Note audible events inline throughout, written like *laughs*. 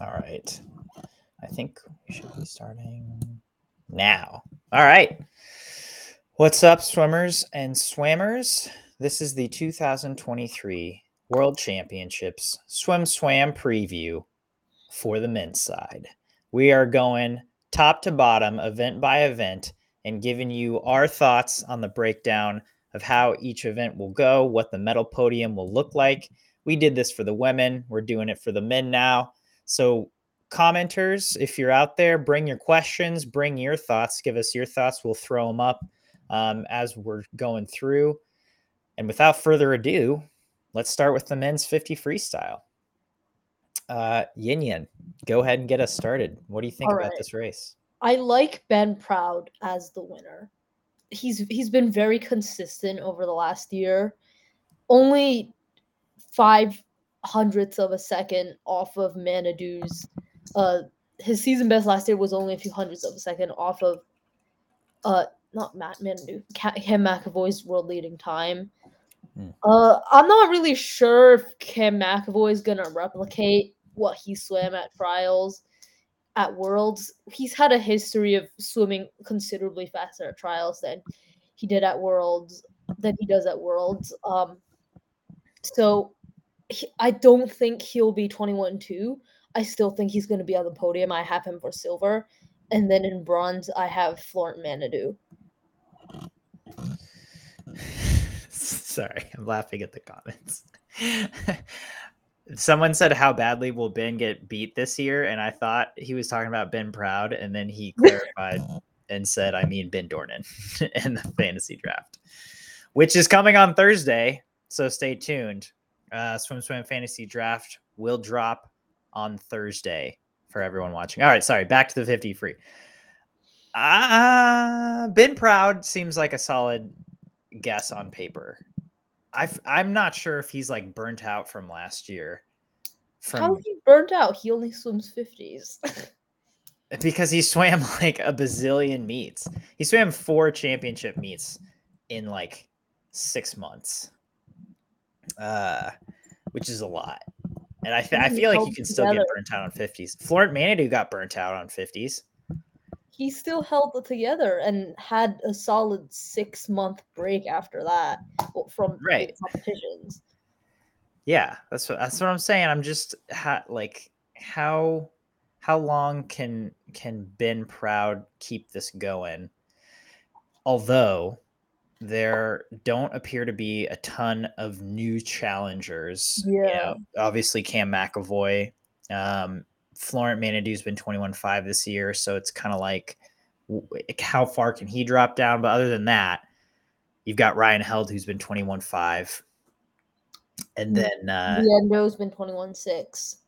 All right. I think we should be starting now. All right. What's up, swimmers and swammers? This is the 2023 World Championships SwimSwam preview for the men's side. We are going top to bottom, event by event, and giving you our thoughts on the breakdown of how each event will go, what the medal podium will look like. We did this for the women, we're doing it for the men now. So, commenters, if you're out there, bring your questions, bring your thoughts, give us your thoughts. We'll throw them up um, as we're going through. And without further ado, let's start with the men's 50 freestyle. Uh, Yin Yin, go ahead and get us started. What do you think All about right. this race? I like Ben Proud as the winner. He's he's been very consistent over the last year. Only five hundredths of a second off of Manaudou's. Uh, his season best last year was only a few hundredths of a second off of, uh, not Matt Manidu, Ca- Cam McEvoy's world leading time. Hmm. Uh, I'm not really sure if Cam McEvoy is gonna replicate what he swam at trials at Worlds. He's had a history of swimming considerably faster at trials than he did at Worlds than he does at Worlds. Um, so he, I don't think he'll be 21 2. I still think he's going to be on the podium. I have him for silver. And then in bronze, I have Florent Manaudou. *sighs* Sorry, I'm laughing at the comments. *laughs* Someone said, How badly will Ben get beat this year? And I thought he was talking about Ben Proud. And then he *laughs* clarified and said, I mean, Ben Dornan *laughs* in the fantasy draft, which is coming on Thursday. So stay tuned. Uh, SwimSwam Fantasy Draft will drop on Thursday for everyone watching. All right, sorry, back to the 50 free. Uh, ben Proud seems like a solid guess on paper. i I'm not sure if he's like burnt out from last year. How From is he burnt out? He only swims 50s. *laughs* because he swam *laughs* like a bazillion meets. He swam four championship meets in like six months, uh, which is a lot. And I, I feel like you can still get together. burnt out on 50s. Florent Manaudou got burnt out on 50s. he still held it together and had a solid six month break after that from Right. competitions. Yeah, that's what that's what I'm saying. I'm just ha- like how how long can can Ben Proud keep this going? Although there don't appear to be a ton of new challengers. you Yeah. know, obviously Cam McEvoy, um, Florent Manaudou's been 21-5 this year, so it's kind of like how far can he drop down? But other than that, you've got Ryan Held who's been 21-5. And Mm, then uh, Liendo's been 21 6.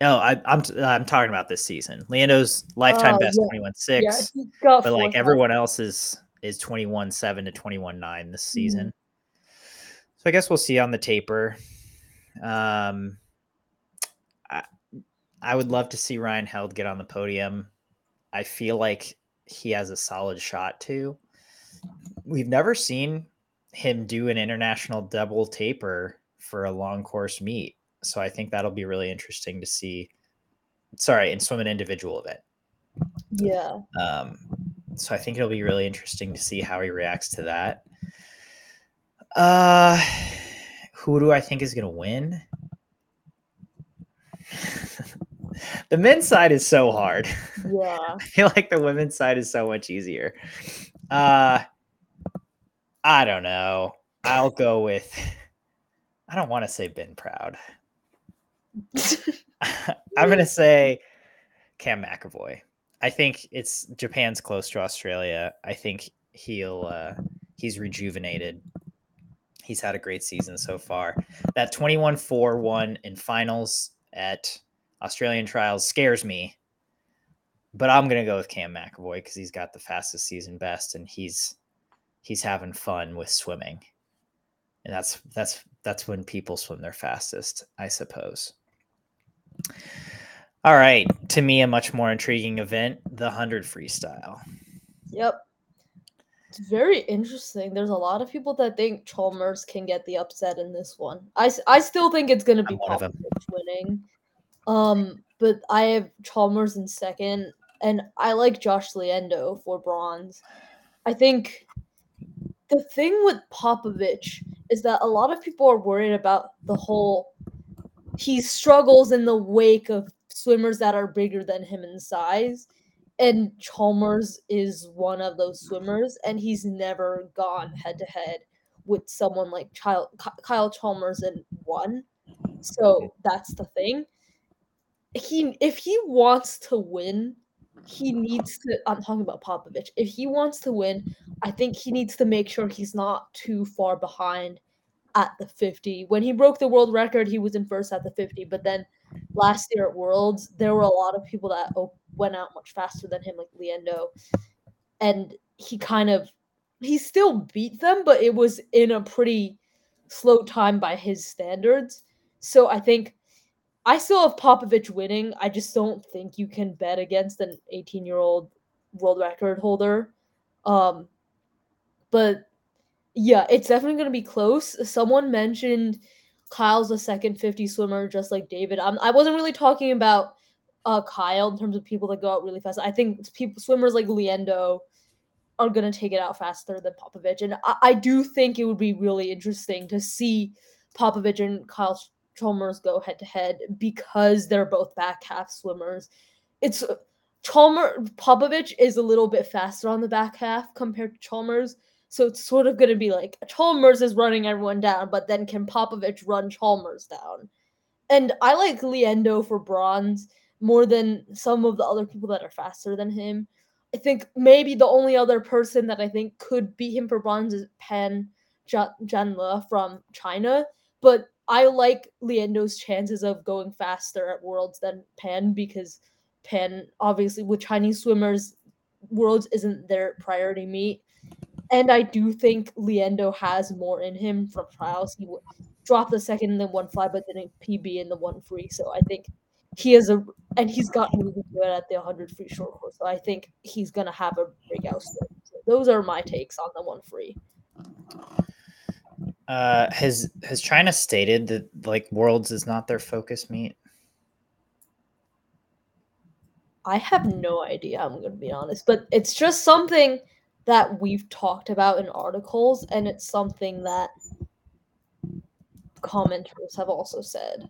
No, I, I'm t- I'm talking about this season. Liendo's lifetime Oh, best yeah. twenty one Yeah, six, he got but like everyone else is is twenty one seven to twenty one nine this Mm-hmm. season. So I guess we'll see on the taper. Um, I I would love to see Ryan Held get on the podium. I feel like he has a solid shot too. We've never seen him do an international double taper for a long course meet. So I think that'll be really interesting to see. Sorry, and swim an individual event. Yeah. Um, so I think it'll be really interesting to see how he reacts to that. Uh, who do I think is going to win? *laughs* the men's side is so hard. Yeah. *laughs* I feel like the women's side is so much easier. Uh, I don't know. I'll go with. I don't want to say Ben Proud. *laughs* I'm gonna say Cam McEvoy. I think it's Japan's close to Australia. I think he'll uh, he's rejuvenated. He's had a great season so far. That 21-4-1 in finals at Australian trials scares me. But I'm gonna go with Cam McEvoy because he's got the fastest season best and he's he's having fun with swimming. And that's that's that's when people swim their fastest, I suppose. All right, to me, a much more intriguing event, the 100 freestyle. Yep. It's very interesting. There's a lot of people that think Chalmers can get the upset in this one. I, I still think it's going to be I'm one of 'em. Popovici winning. Um, but I have Chalmers in second, and I like Josh Liendo for bronze. I think the thing with Popovici is that a lot of people are worried about the whole he struggles in the wake of swimmers that are bigger than him in size. And Chalmers is one of those swimmers, and he's never gone head to head with someone like Kyle, Kyle Chalmers and one. So that's the thing. He if he wants to win, he needs to I'm talking about Popovici. If he wants to win, I think he needs to make sure he's not too far behind at the 50. When he broke the world record, he was in first at the 50, but then last year at Worlds, there were a lot of people that went out much faster than him like Liendo. And he kind of he still beat them, but it was in a pretty slow time by his standards. So I think I still have Popovici winning. I just don't think you can bet against an 18 year old world record holder. Um, but yeah, it's definitely going to be close. Someone mentioned Kyle's a second 50 swimmer, just like David. I'm, I wasn't really talking about uh, Kyle in terms of people that go out really fast. I think people swimmers like Liendo are going to take it out faster than Popovici. And I, I, do think it would be really interesting to see Popovici and Kyle Chalmers go head to head because they're both back half swimmers. It's Chalmers Popovici is a little bit faster on the back half compared to Chalmers. So it's sort of going to be like Chalmers is running everyone down, but then can Popovici run Chalmers down? And I like Liendo for bronze more than some of the other people that are faster than him. I think maybe the only other person that I think could beat him for bronze is Pan Zhanle from China. But I like Liendo's chances of going faster at Worlds than Pan because Pan, obviously, with Chinese swimmers, Worlds isn't their priority meet. And I do think Liendo has more in him from trials. He dropped the second and then one fly, but didn't PB in the one free. So I think he has a and he's gotten really good at the 100 free short course. So I think he's gonna have a breakout. So those are my takes on the one free. Uh, has has China stated that like Worlds is not their focus meet? I have no idea. I'm gonna be honest, but it's just something that we've talked about in articles, and it's something that commenters have also said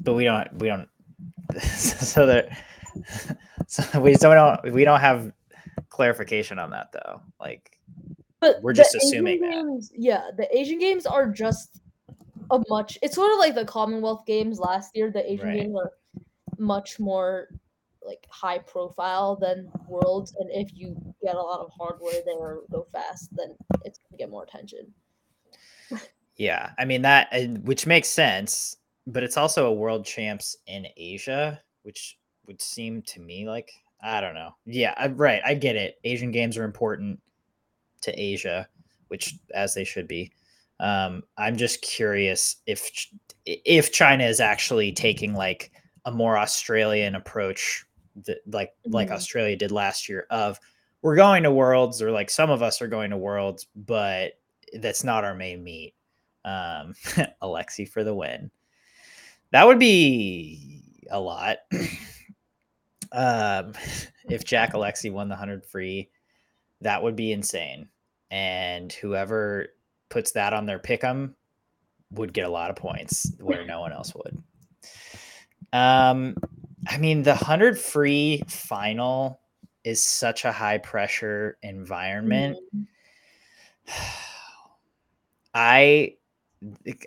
but we don't we don't *laughs* so that *laughs* so we don't we don't have clarification on that though like but we're just assuming that yeah the asian games are just a much it's sort of like the commonwealth games last year the asian right. games are much more like high profile than worlds and if you get a lot of hardware there or go fast then it's gonna get more attention yeah i mean that which makes sense but it's also a world champs in Asia, which would seem to me like I don't know. Yeah, I, right. I get it. Asian games are important to Asia, which as they should be. Um, I'm just curious if if China is actually taking like a more Australian approach, that like mm-hmm. like Australia did last year. Of we're going to Worlds, or like some of us are going to Worlds, but that's not our main meet. Um, *laughs* Alexy for the win. That would be a lot. *clears throat* um, if Jack Alexy won the 100 free, that would be insane. And whoever puts that on their pick 'em would get a lot of points where no one else would. Um, I mean, the 100 free final is such a high pressure environment. Mm-hmm. *sighs* I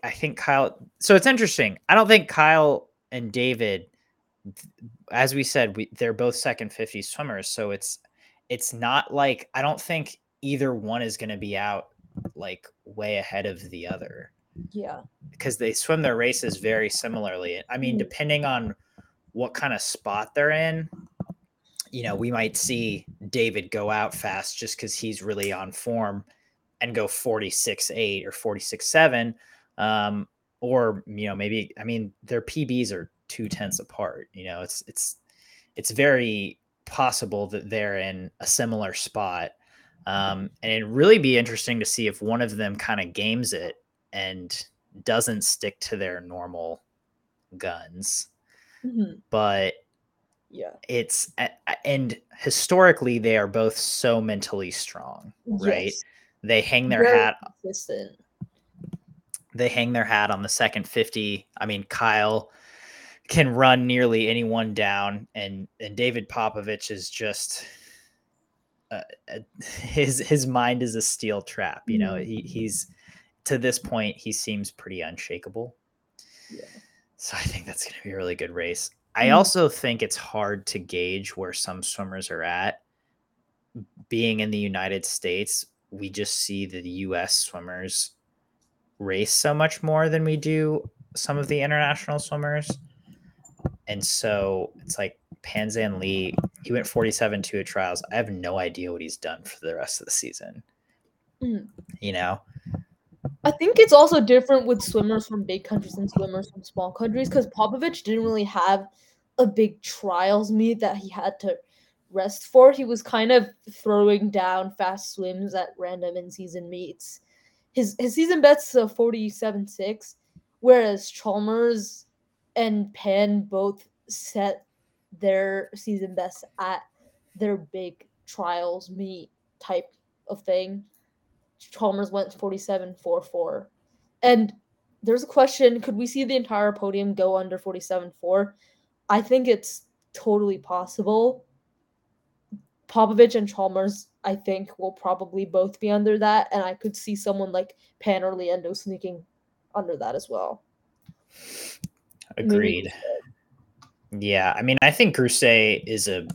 I think Kyle. So it's interesting. I don't think Kyle and David, as we said, we, they're both second 50 swimmers. So it's it's not like I don't think either one is going to be out like way ahead of the other. Yeah. Because they swim their races very similarly. I mean, mm-hmm. depending on what kind of spot they're in, you know, we might see David go out fast just because he's really on form and go 46 8 or 46 7 um, or you know maybe i mean their pbs are two tenths apart you know it's it's it's very possible that they're in a similar spot um, and it'd really be interesting to see if one of them kind of games it and doesn't stick to their normal guns Mhm. but Yeah. it's and historically they are both so mentally strong, right? Yes. They hang their Very hat consistent. they hang their hat on the second 50. I mean, Kyle can run nearly anyone down and and David Popovici is just uh, uh, *laughs* his his mind is a steel trap, you know. Mhm. He he's to this point he seems pretty unshakable. Yeah. So I think that's going to be a really good race. I Mhm. also think it's hard to gauge where some swimmers are at. Being in the United States, we just see the US swimmers race so much more than we do some of the international swimmers. And so it's like Pan Zhanle, he went 47 2 at trials. I have no idea what he's done for the rest of the season. Mhm. You know? I think it's also different with swimmers from big countries and swimmers from small countries because Popovici didn't really have a big trials meet that he had to rest for. He was kind of throwing down fast swims at random in season meets. His his season best is a 47.6, whereas Chalmers and Pan both set their season best at their big trials meet type of thing. Chalmers went 47 4 4. And there's a question could we see the entire podium go under 47 4? I think it's totally possible. Popovici and Chalmers, I think, will probably both be under that. And I could see someone like Pan or Liendo sneaking under that as well. Agreed. Yeah, I mean, I think Grousset is a,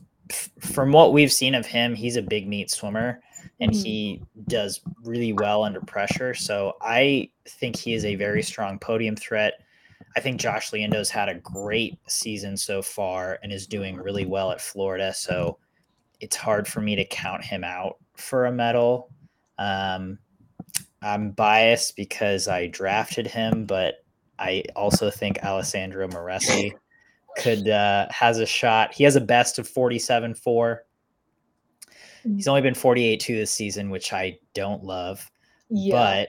from what we've seen of him, he's a big meet swimmer and Mhm. he does really well under pressure. So I think he is a very strong podium threat. I think Josh Liendo's had a great season so far and is doing really well at Florida. So it's hard for me to count him out for a medal. Um, I'm biased because I drafted him, but I also think Alessandro Miressi could uh, has a shot. He has a best of 47 4. He's only been 48 2 this season, which I don't love. Yeah.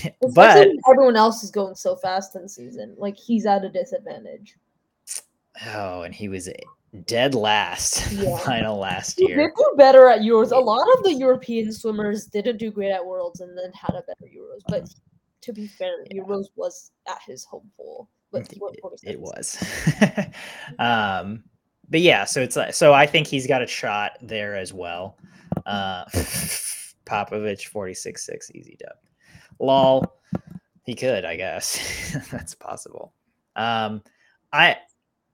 But *laughs* but everyone else is going so fast in the season. Like he's at a disadvantage. oh, and he was dead last *laughs* Yeah. final last year. He did do better at Euros. A lot of the European swimmers didn't do great at Worlds and then had a better Euros. But to be fair, Yeah. Euros was at his home pool. But It, it was. *laughs* um, but yeah, so it's like so I think he's got a shot there as well. Uh, Popovici 46 6 easy dub. Lol. He could, I guess. *laughs* That's possible. Um, I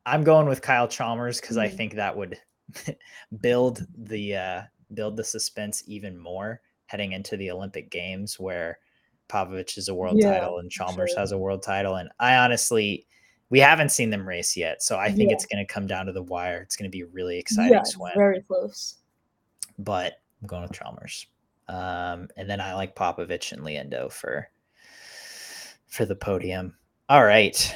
I'm going with Kyle Chalmers because I Mhm. think that would *laughs* build the uh, build the suspense even more heading into the Olympic Games where Popovici is a world Yeah, title and Chalmers sure. has a world title. And I honestly, we haven't seen them race yet, so I think Yeah. it's going to come down to the wire. It's going to be a really exciting Yeah, swim, very close. but I'm going with Chalmers. Um, and then I like Popovici and Liendo for for the podium. All right,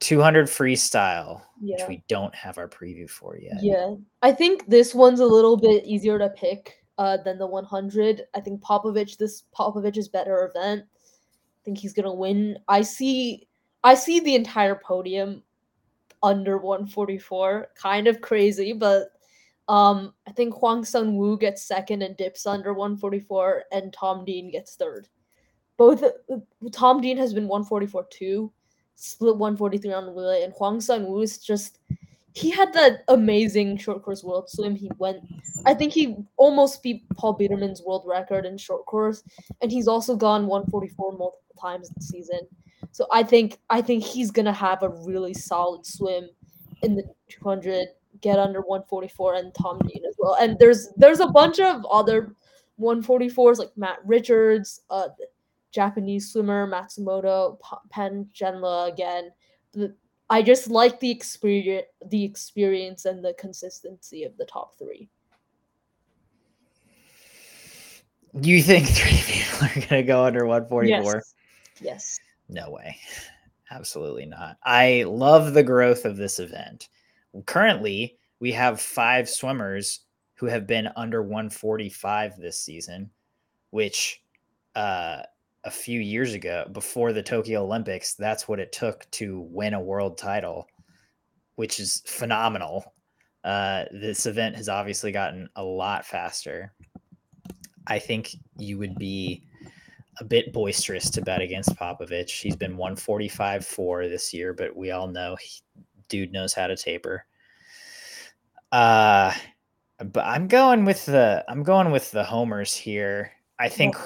200 freestyle, which Yeah. we don't have our preview for yet. Yeah. I think this one's a little bit easier to pick uh, than the 100. I think Popovici, this Popovici is better event. I think he's gonna win. I see I see the entire podium under 144. Kind of crazy, but um I think Hwang Sun-woo gets second and dips under 144, and Tom Dean gets third. Both Tom Dean has been 144 too, split 143 on the relay, and Hwang Sun-woo is just he had that amazing short course world swim. He went, I think he almost beat Paul Biedermann's world record in short course, and he's also gone 144 multiple times this season. So I think I think he's gonna have a really solid swim in the 200, get under 144, and Tom Dean as well. And there's there's a bunch of other 144s like Matt Richards, uh, Japanese swimmer Matsumoto, Pan Zhanle again. I just like the experience, the experience and the consistency of the top three. You think three *laughs* people are going to go under 144? Yes. Yes. No way. Absolutely not. I love the growth of this event. Currently, we have five swimmers who have been under 145 this season, which uh, a few years ago, before the Tokyo Olympics, that's what it took to win a world title which is phenomenal. Uh, this event has obviously gotten a lot faster. I think you would be a bit boisterous to bet against Popovici. He's been 145 4 this year, but we all know he, dude knows how to taper. Uh but I'm going with the I'm going with the homers here. I think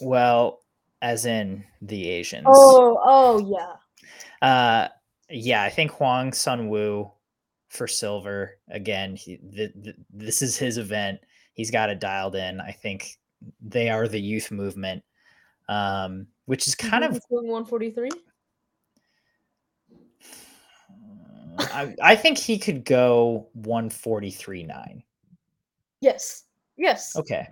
well, as in the Asians. Oh, oh yeah. Uh, yeah, I think Hwang Sun-woo for silver again. He, th- th- this is his event. He's got it dialed in. I think they are the youth movement, um, which is kind of. 143. I, I think he could go one forty three nine. Yes. Yes. Okay,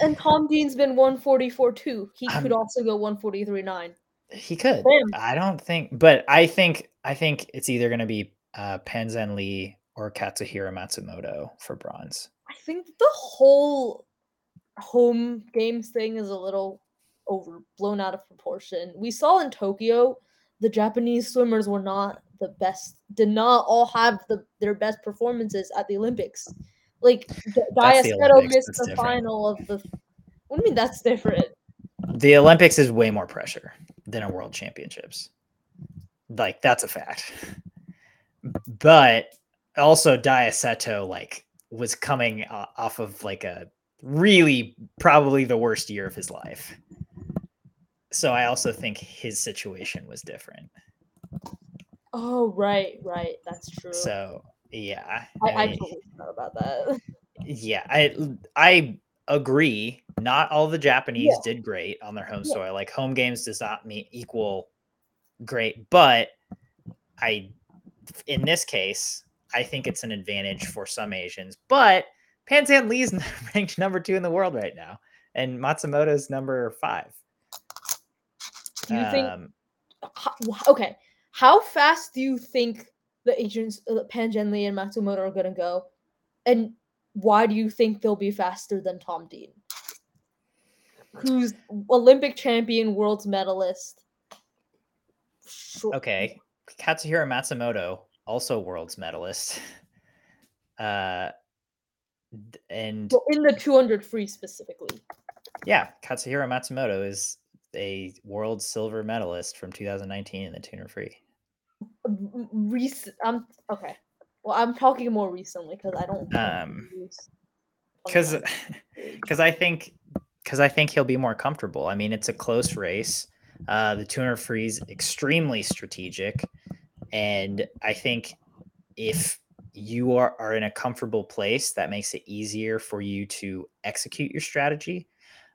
And Tom Dean's been 144 too. He I'm- could also go 143.9. he could. Damn. I don't think, but I think I think it's either going to be uh, Pan Zhanle or Katsuhiro Matsumoto for bronze. I think the whole home games thing is a little over blown out of proportion. We saw in Tokyo the Japanese swimmers were not the best, did not all have the their best performances at the Olympics. Like Daiya Seto missed that's the different. final of the. What do you mean that's different? the Olympics is way more pressure than a world championships. Like that's a fact. But also Daiya Seto like was coming off of like a really probably the worst year of his life. So I also think his situation was different. Oh right, right, that's true. So yeah. I, I mean, totally forgot about that. *laughs* yeah, I I agree. Not all the Japanese Yeah. did great on their home Yeah. soil. Like home games does not mean equal great, but I in this case, I think it's an advantage for some Asians. But Pan Zhanle's *laughs* ranked number two in the world right now, and Matsumoto's number five. Do you think Um, wh- okay how fast do you think the agents uh, Pan Zhanle and matsumoto are going to go and why do you think they'll be faster than tom dean who's olympic champion world's medalist Sure. okay, Katsuhiro Matsumoto, also world's medalist. *laughs* Uh, and Well, in the 200 free specifically Yeah, Katsuhiro Matsumoto is a world silver medalist from 2019 in the tuner free. Recent i'm okay well i'm talking more recently because i don't Um, Because because *laughs* I think because I think he'll be more comfortable. I mean, it's a close race. Uh, the tuner free is extremely strategic, and I think if you are, are in a comfortable place, that makes it easier for you to execute your strategy.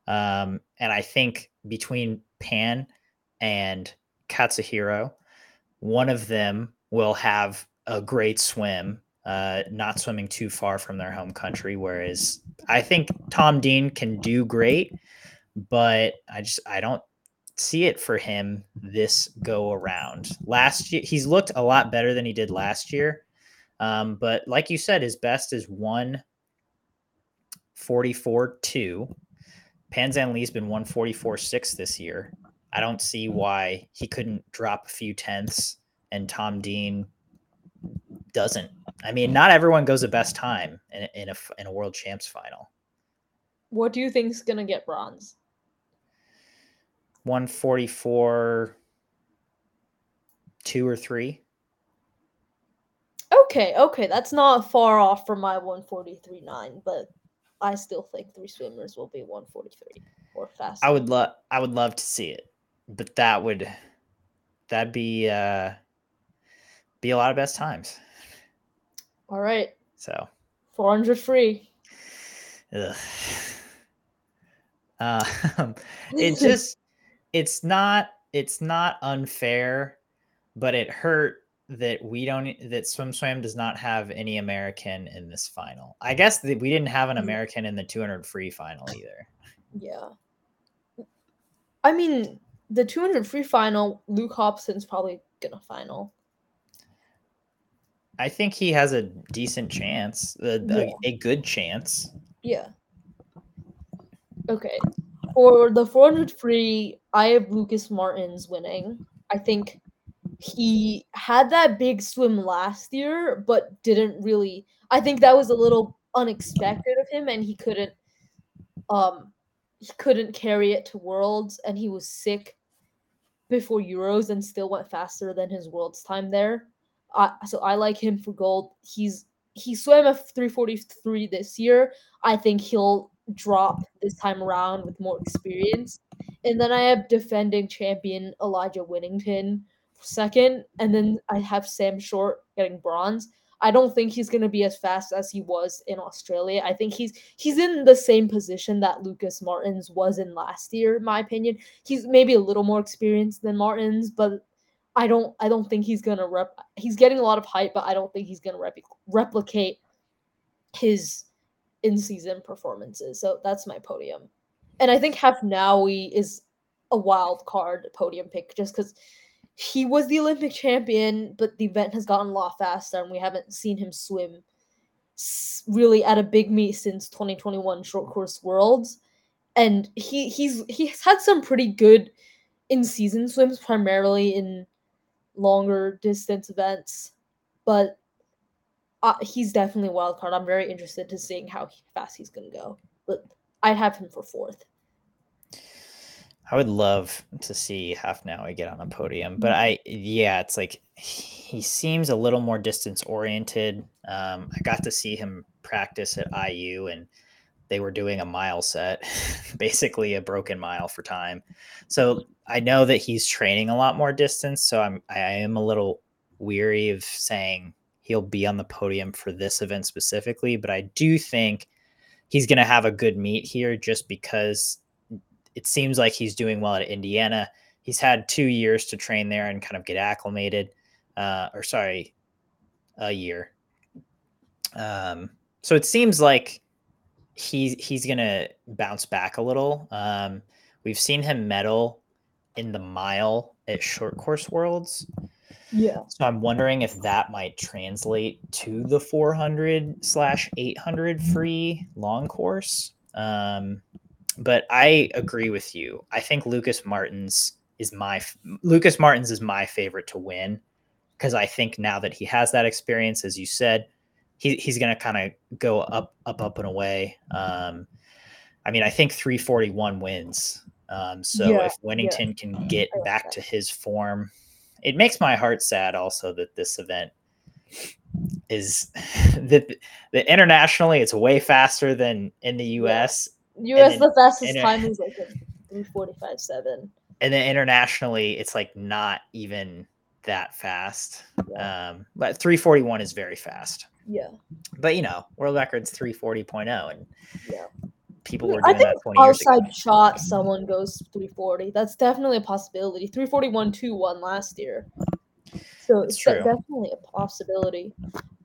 Um, and I think between Pan and Katsuhiro, one of them will have a great swim, uh, not swimming too far from their home country. Whereas I think Tom Dean can do great, but I just I don't see it for him this go around. Last year, he's looked a lot better than he did last year. Um, but like you said, his best is one forty four two. Pan Zhanle's been one forty four six this year. I don't see mm. why he couldn't drop a few tenths and Tom Dean doesn't. I mean, not everyone goes the best time in, a- in a f- in a world champs final. what do you think's gonna get bronze 144 2 or 3 Okay, okay, that's not far off from my 143.9, but I still think three swimmers will be 143 or faster. i would love i would love to see it but that would that'd be uh be a lot of best times All right, so 400 free. ugh. *laughs* um *laughs* it just it's not it's not unfair but it hurt that we don't that swim swam does not have any american in this final i guess that we didn't have an Mhm. american in the 200 free final either yeah. I mean, the 200 free final, Luke Hobson's probably gonna final. i think he has a decent chance a, a- a good chance Yeah. Okay. For the 400 free, I have Lukas Märtens winning. I think he had that big swim last year, but didn't really. I think that was a little unexpected of him, and he couldn't. Um, he couldn't carry it to Worlds, and he was sick before Euros, and still went faster than his Worlds time there. I so I like him for gold. He's he swam a 343 this year. I think he'll drop this time around with more experience. And then I have defending champion Elijah Winnington second, and then I have Sam Short getting bronze. I don't think he's going to be as fast as he was in Australia. I think he's he's in the same position that Lukas Märtens was in last year, in my opinion. He's maybe a little more experienced than Märtens, but I don't I don't think he's going to rep he's getting a lot of hype, but I don't think he's going to rep- replicate his in-season performances. So that's my podium. And I think Hafnaoui is a wild card podium pick just cuz he was the Olympic champion, but the event has gotten a lot faster, and we haven't seen him swim really at a big meet since 2021 short course worlds. And he he's he's had some pretty good in season swims, primarily in longer distance events, but uh, he's definitely wild card. I'm very interested to seeing how fast he's to go, but I'd have him for fourth. I would love to see Hafnaoui get on a podium, but mm-hmm. I yeah, it's like he seems a little more distance oriented. Um, I got to see him practice at IU, and they were doing a mile set, *laughs* basically a broken mile for time. So I know that he's training a lot more distance. So I'm I am a little weary of saying he'll be on the podium for this event specifically, but I do think he's going to have a good meet here just because it seems like he's doing well at Indiana. He's had two years to train there and kind of get acclimated, uh, or sorry, a year. Um, so it seems like he's he's gonna bounce back a little. Um, we've seen him medal in the mile at short course worlds. Yeah. So I'm wondering if that might translate to the 400 slash 800 free long course. Um, but I agree with you. I think Lukas Märtens is my Lukas Märtens is my favorite to win because I think now that he has that experience, as you said, he, he's going to kind of go up, up, up and away. Um, I mean, I think 341 wins. Um, so yeah, if Winnington yeah. can get back to his form, it makes my heart sad also that this event is *laughs* that, that internationally it's way faster than in the US. US then, the fastest inter- time is like three forty five seven. And then internationally, it's like not even that fast. Yeah. Um, but three forty one is very fast. Yeah. But you know, world record's three forty oh, and yeah. People were doing I think that 20 years outside shot someone goes 340. That's definitely a possibility. 341 2 1 last year. So it's definitely a possibility.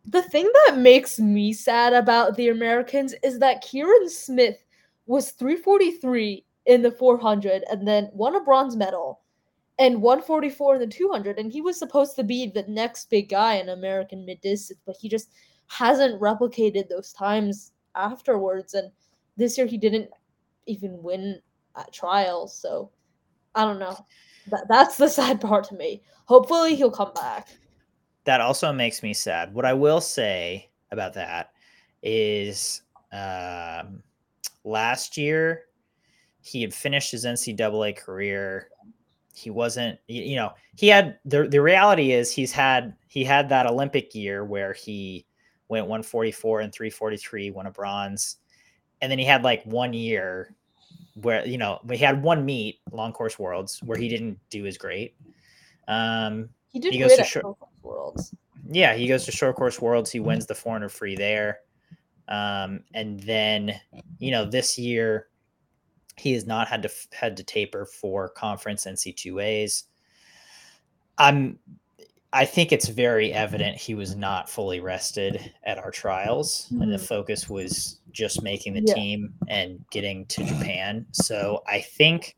The thing that makes me sad about the Americans is that Kieran Smith was 343 in the 400 and then won a bronze medal and 144 in the 200 and he was supposed to be the next big guy in American mid distance but he just hasn't replicated those times afterwards and this year he didn't even win at trials so I don't know. That, that's the *laughs* sad part to me. Hopefully he'll come back. That also makes me sad. What I will say about that is um last year he had finished his NCAA career. He wasn't, you know, he had the the reality is he's had he had that Olympic year where he went 144 and 343, won a bronze, and then he had like one year where you know he had one meet, long course worlds, where he didn't do as great. Um, he did he goes to short course worlds. Yeah, he goes to short course worlds. He wins the 400 free there. Um, and then, you know, this year he has not had to had to taper for conference NC2As. I'm I think it's very evident he was not fully rested at our trials, mm-hmm. and the mm-hmm. focus was just making the yeah. team and getting to Japan. So I think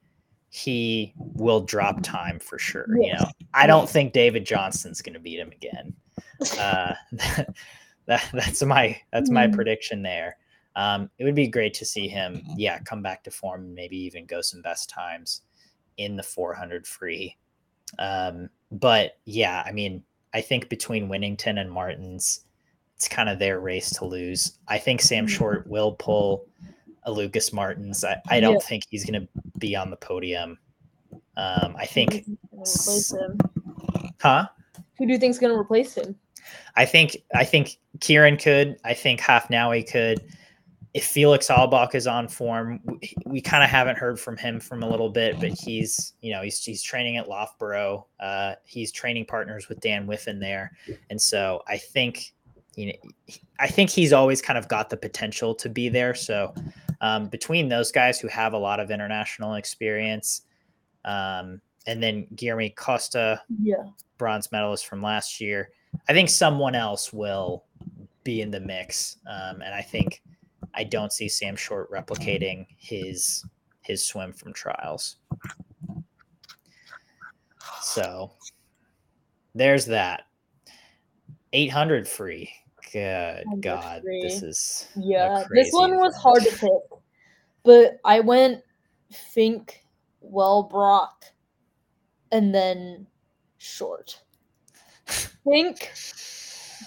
he will drop time for sure. Yes. You know, I don't think David Johnston's going to beat him again. Uh, *laughs* that, *laughs* that's my that's my mm. prediction there. Um, it would be great to see him, yeah, come back to form, maybe even go some best times in the 400 free. Um, but yeah, I mean, I think between Winnington and Märtens, it's kind of their race to lose. I think Sam Mhm. Short will pull a Lukas Märtens. I, I don't Yeah. think he's going to be on the podium. Um, I think, Who's gonna replace him? huh? Who do you think's gonna replace him? I think I think Kieran could. I think Hafnaoui could. If Felix Auböck is on form, we, we kind of haven't heard from him from a little bit, but he's you know he's he's training at Loughborough. Uh, he's training partners with Dan Whiffen there, and so I think you know I think he's always kind of got the potential to be there. So um, between those guys who have a lot of international experience, um, and then Guilherme Costa, Yeah. bronze medalist from last year. I think someone else will be in the mix, um, and I think I don't see Sam Short replicating his his swim from trials. So there's that. 800 free. Good 800 God, this is Yeah. This one was hard to pick. But I went Fink, Wellbrock, and then Short. Fink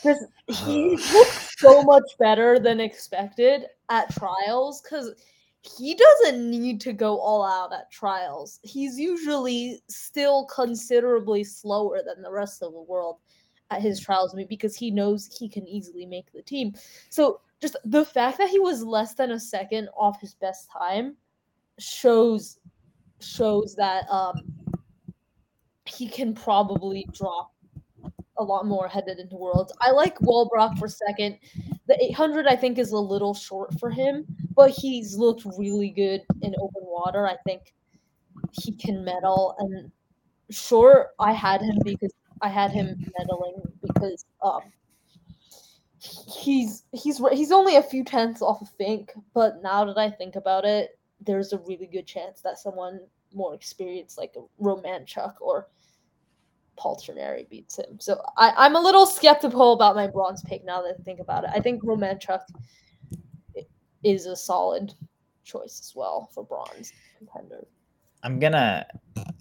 just he *sighs* looks so much better than expected at trials because he doesn't need to go all out at trials. He's usually still considerably slower than the rest of the world at his trials meet because he knows he can easily make the team. So just the fact that he was less than a second off his best time shows shows that um he can probably drop a lot more headed into worlds. I like Wellbrock for second. The 800 I think is a little short for him, but he's looked really good in open water. I think he can medal and sure I had him because I had him medaling because um he's he's he's only a few tenths off of Fink, but now that I think about it, there's a really good chance that someone more experienced like Romanchuk or Paltrinieri beats him. So I, I'm a little skeptical about my bronze pick now that I think about it. I think Romanchuk is a solid choice as well for bronze contender. I'm gonna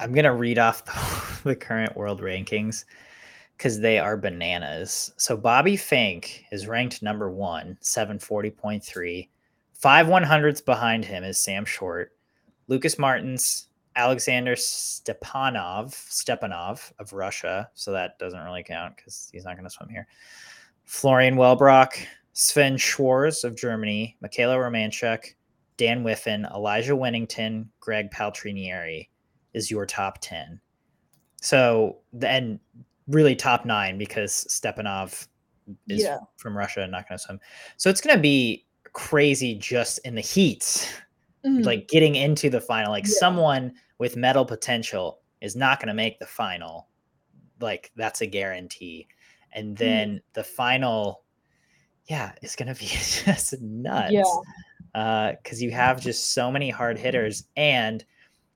I'm gonna read off the, *laughs* the current world rankings because they are bananas. So Bobby Fink is ranked number one, 740.3. Five 100s behind him is Sam Short, Lukas Märtens, Alexander Stepanov, Stepanov of Russia. So that doesn't really count because he's not going to swim here. Florian Wellbrock, Sven Schwarz of Germany, Mykhailo Romanchuk, Dan Whiffen, Elijah Winnington, Greg Paltrinieri is your top 10. So then really top nine because Stepanov is Yeah. from Russia and not going to swim. So it's going to be crazy just in the heats, Mhm. like getting into the final. Like Yeah. someone with medal potential is not going to make the final. Like that's a guarantee. And Mm-hmm. then the final, yeah, it's going to be *laughs* just nuts yeah. because you have just so many hard hitters and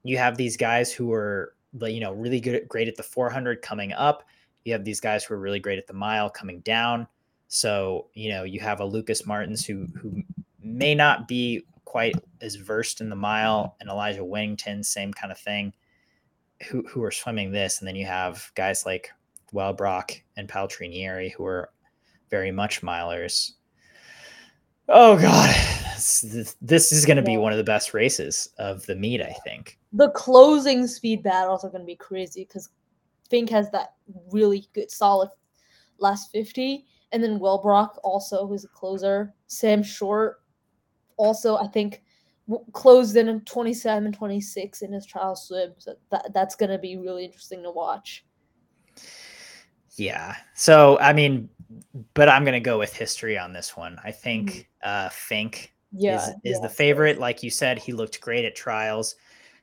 you have these guys who are like, you know really good great at the 400 coming up you have these guys who are really great at the mile coming down so you know you have a Lukas Märtens who who may not be quite as versed in the mile and elijah winnington same kind of thing who who are swimming this and then you have guys like Wellbrock and Paltrinieri who are very much milers Oh god, this, this is going to be one of the best races of the meet, I think. the closing speed battles are going to be crazy because Fink has that really good, solid last 50. And then Wellbrock also, who's a closer. Sam Short also, I think, closed in at 27, 26 in his trial swim. So that, that's going to be really interesting to watch. Yeah. So I mean, but I'm going to go with history on this one. I think uh, Fink Yeah. is, is yeah, the favorite. Like you said, he looked great at trials.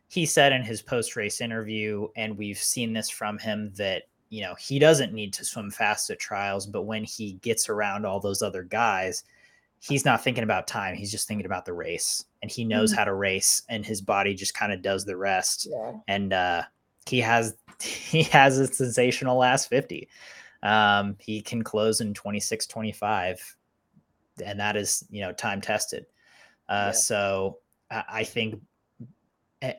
He said in his post race interview, and we've seen this from him that you know he doesn't need to swim fast at trials, but when he gets around all those other guys, he's not thinking about time. He's just thinking about the race, and he knows Mhm. how to race, and his body just kind of does the rest. Yeah. And uh, he has *laughs* he has a sensational last 50. Um, he can close in 26 25, and that is, you know, time tested. Uh, Yeah. So I, I think eh,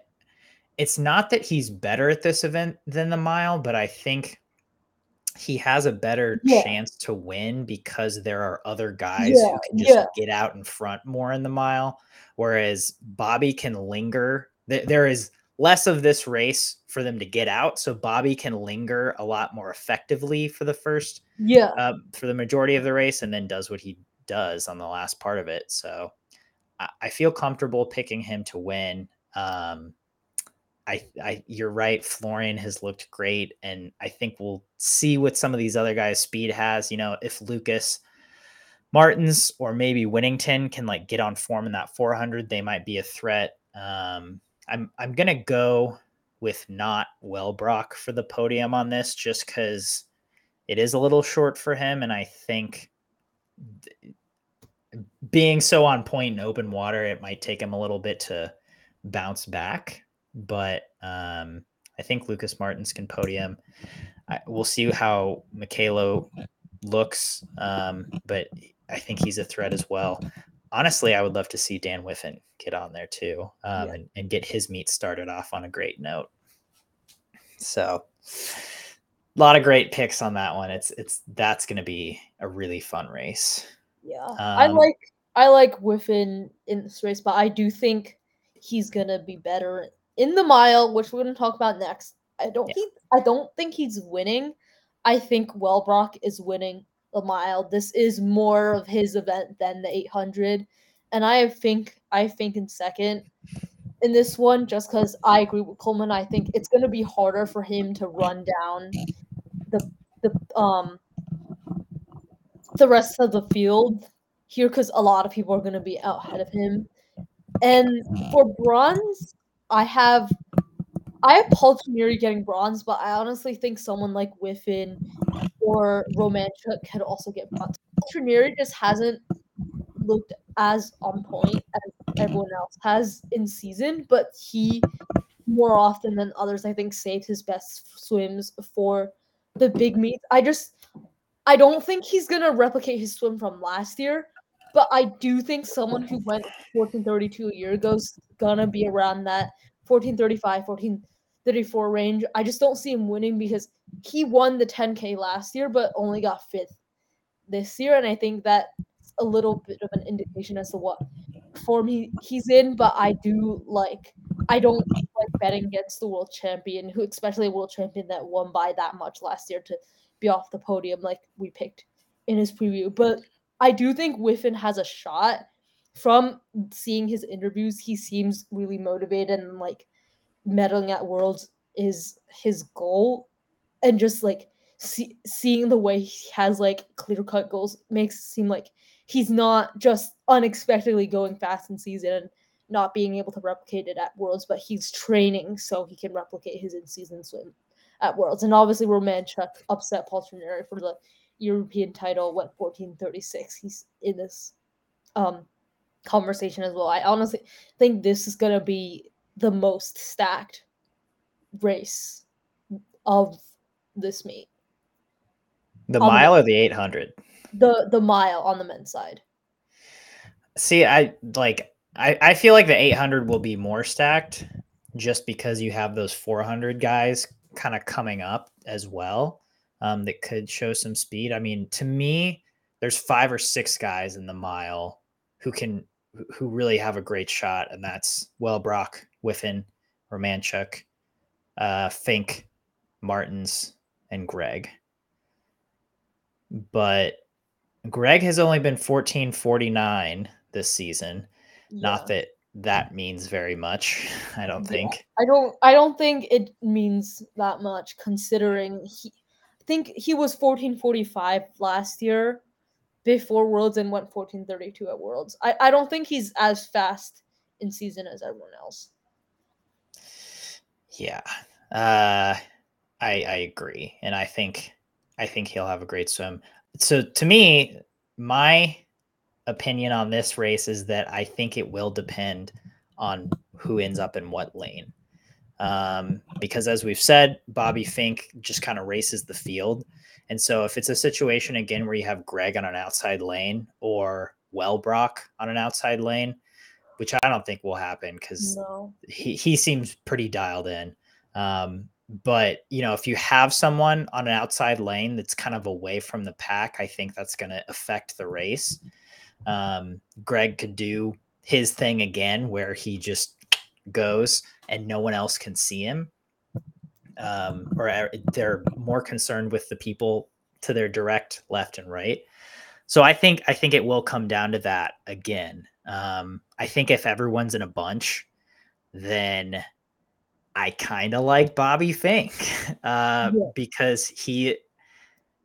it's not that he's better at this event than the mile, but I think he has a better Yeah. chance to win because there are other guys Yeah, who can just yeah. get out in front more in the mile, whereas Bobby can linger. There is less of this race for them to get out, so Bobby can linger a lot more effectively for the first Yeah. uh, for the majority of the race and then does what he does on the last part of it. So I, I feel comfortable picking him to win. Um, I, I, you're right. Florian has looked great, and I think we'll see what some of these other guys' speed has. You know, if Lukas Märtens or maybe Winnington can like get on form in that 400, they might be a threat. Um, I'm, I'm gonna go with not Wellbrock for the podium on this, just because it is a little short for him, and I think th- being so on point in open water, it might take him a little bit to bounce back. But um, I think Lukas Märtens can podium. I, we'll see how Mykhailo looks, um, but I think he's a threat as well. Honestly, I would love to see Dan Whiffen get on there too um, Yeah. and, and get his meet started off on a great note. So, a lot of great picks on that one. It's it's that's going to be a really fun race. Yeah. I Um, like I like Whiffen in this race, but I do think he's gonna be better in the mile, which we're gonna talk about next. I don't Yeah. think I don't think he's winning. I think Wellbrock is winning the mile. This is more of his event than the 800, and I think I think in second in this one just because I agree with Coleman. I think it's gonna be harder for him to run down the the um the rest of the field here because a lot of people are going to be out ahead of him. And for bronze, I have I have Paltrinieri getting bronze, but I honestly think someone like Whiffen or Romanchuk could also get bronze. Tamiri just hasn't looked as on point as everyone else has in season, but he more often than others, I think, saves his best swims for the big meets. I just I don't think he's gonna replicate his swim from last year, but I do think someone who went *laughs* 1432 a year ago is gonna be around that 1435, 1434 range. I just don't see him winning because he won the 10k last year, but only got fifth this year, and I think that's a little bit of an indication as to what form he, he's in. But I do like I don't like betting against the world champion, who especially a world champion that won by that much last year to be off the podium like we picked in his preview. But I do think Whiffen has a shot. From seeing his interviews, he seems really motivated and like medaling at Worlds is his goal. And just like see, seeing the way he has like clear cut goals makes it seem like he's not just unexpectedly going fast in season and not being able to replicate it at Worlds, but he's training so he can replicate his in season swim at Worlds. And obviously, Romanchuk upset Paltrinieri for the European title, went 1436. He's in this um, conversation as well. I honestly think this is going to be the most stacked race of this meet. The On the- mile or the 800? The the mile on the men's side. See, I like I, I feel like the 800 will be more stacked just because you have those 400 guys kind of coming up as well um, that could show some speed. I mean, to me, there's five or six guys in the mile who can who- really have a great shot, and that's Wellbrock, Whiffen, Romanchuk, uh, Fink, Märtens, and Greg. But Greg has only been 1449 this season. Not that that means very much, *laughs* I don't Yeah. think. I don't I don't think it means that much considering he think he was 1445 last year before Worlds and went 1432 at Worlds. I, I don't think he's as fast in season as everyone else. Yeah. Uh I I agree. And I think I think he'll have a great swim. So to me, my opinion on this race is that I think it will depend on who ends up in what lane. Um, because as we've said, Bobby Fink just kind of races the field. And so if it's a situation again where you have Greg on an outside lane or Wellbrock on an outside lane, which I don't think will happen because No. he, he seems pretty dialed in. Um, but you know, if you have someone on an outside lane that's kind of away from the pack, I think that's going to affect the race. Um, Greg could do his thing again where he just goes and no one else can see him. Um, or uh, they're more concerned with the people to their direct left and right. So I think I think it will come down to that again. Um, I think if everyone's in a bunch, then I kind of like Bobby Fink *laughs* uh, Yeah. because he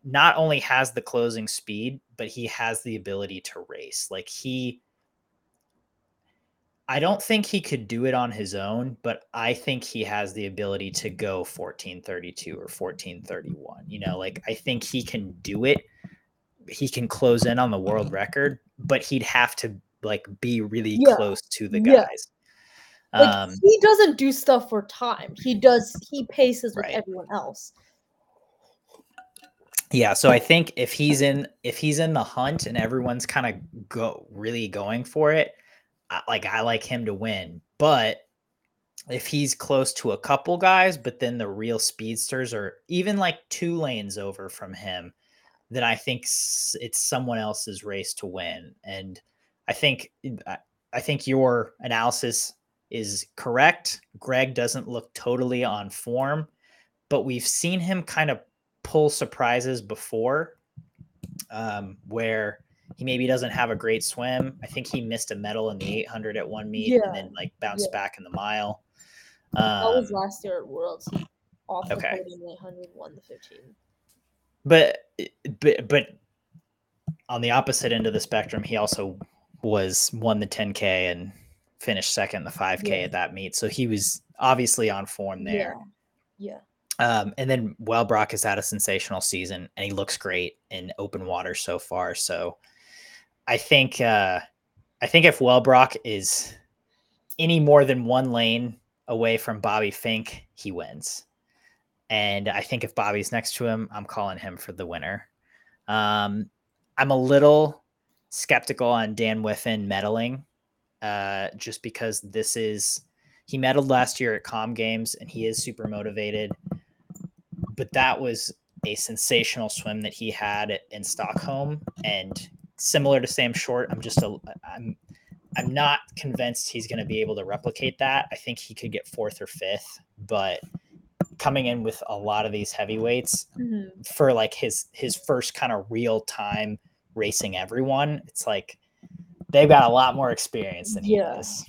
not only has the closing speed, but he has the ability to race. Like he, I don't think he could do it on his own, but I think he has the ability to go 1432 or 1431. You know, like I think he can do it. He can close in on the world record, but he'd have to like be really Yeah. close to the Yeah. guys. Like Um, he doesn't do stuff for time. He does he paces with Right. everyone else. yeah so i think if he's in if he's in the hunt and everyone's kind of go really going for it like i like him to win but if he's close to a couple guys but then the real speedsters are even like two lanes over from him then i think it's someone else's race to win. And i think I- think your analysis is correct. Greg doesn't look totally on form but we've seen him kind of pull surprises before um, where he maybe doesn't have a great swim. I think he missed a medal in the 800 at one meet Yeah, and then like bounced yeah. back in the mile. That was Um, last year at Worlds. Off the okay. podium 800 won the 15. but but but on the opposite end of the spectrum, he also was won the 10k and finished second in the 5k Yeah. at that meet. So he was obviously on form there. Yeah. Um, and then Wellbrock has had a sensational season and he looks great in open water so far. So I think uh, I think if Wellbrock is any more than one lane away from Bobby Fink, he wins. And I think if Bobby's next to him, I'm calling him for the winner. Um, I'm a little skeptical on Dan Whiffen meddling, uh, just because this is he medaled last year at Com Games and he is super motivated. But that was a sensational swim that he had in Stockholm, and similar to Sam Short, I'm just a I'm I'm not convinced he's going to be able to replicate that. I think he could get fourth or fifth, but coming in with a lot of these heavyweights Mhm. for like his his first kind of real time racing everyone, it's like they've got a lot more experience than he Yeah. does.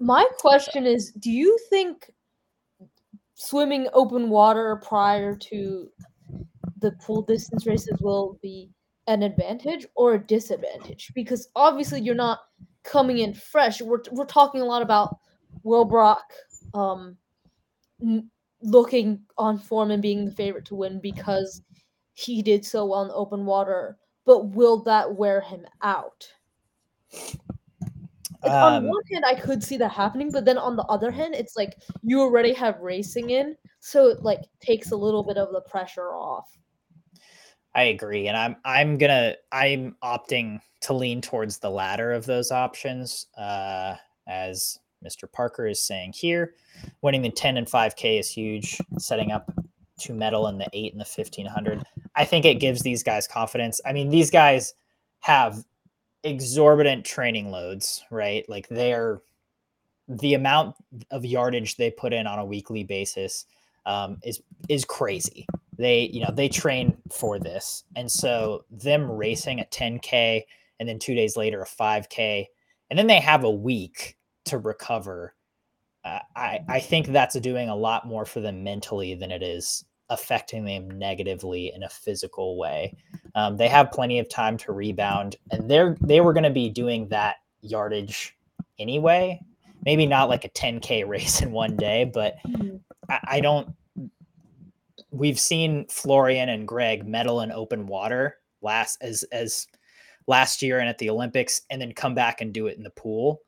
My question is do you think swimming open water prior to the pool distance races will be an advantage or a disadvantage? Because obviously you're not coming in fresh. We're, we're talking a lot about Wellbrock um, n- looking on form and being the favorite to win because he did so well in open water. But will that wear him out? Like, on Um, one hand, I could see that happening, but then on the other hand, it's like you already have racing in, so it like takes a little bit of the pressure off. I agree, and I'm I'm gonna I'm opting to lean towards the latter of those options, uh, as Mr. Parker is saying here. Winning the 10 and 5K is huge. Setting up to medal in the eight and the 1500, I think it gives these guys confidence. I mean, these guys have exorbitant training loads, right? Like they're the amount of yardage they put in on a weekly basis um, is is crazy. They you know they train for this. And so them racing a 10k and then two days later a 5k and then they have a week to recover uh, i i think that's doing a lot more for them mentally than it is affecting them negatively in a physical way. Um, they have plenty of time to rebound and they're they were going to be doing that yardage anyway. Maybe not like a 10k *laughs* race in one day but I, I don't. We've seen Florian and Greg medal in open water last as as last year and at the Olympics, and then come back and do it in the pool.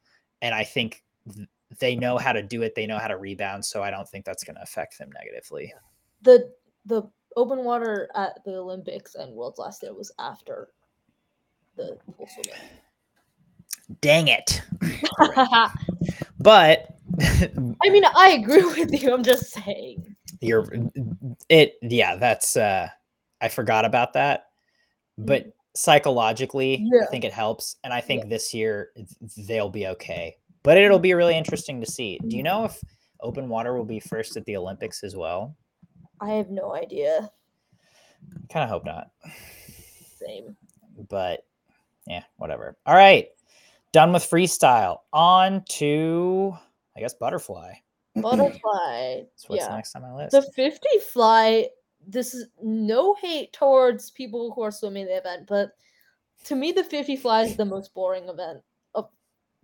And I think th- they know how to do it. They know how to rebound. So I don't think that's going to affect them negatively. The the open water at the Olympics and Worlds last year was after the full swimming. Dang it! *laughs* I mean, I agree with you. I'm just saying. you're it yeah that's uh i forgot about that but psychologically i think it helps and i think this year they'll be okay but it'll be really interesting to see do you know if open water will be first at the olympics as well I have no idea. kind of hope not Same. but yeah whatever all right done with freestyle on to i guess butterfly *clears throat* Butterfly. so what's yeah. next on my list The 50 fly, this is no hate towards people who are swimming the event, but to me, the 50 fly is the most boring event of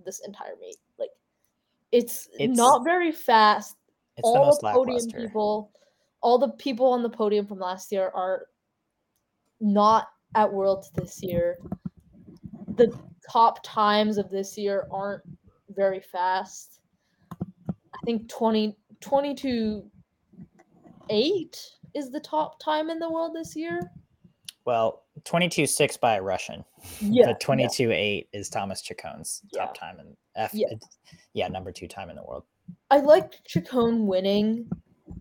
this entire meet. Like, it's, It's- not very fast. it's the all most the podium people, all the people on the podium from last year are not at Worlds this year. The top times of this year aren't very fast. I think 20, 22 8 is the top time in the world this year. well 22-6 by a russian Yeah. but 22 8 is Thomas Ceccon's top time in F. Yeah. yeah, number two time in the world. I like Ceccon winning,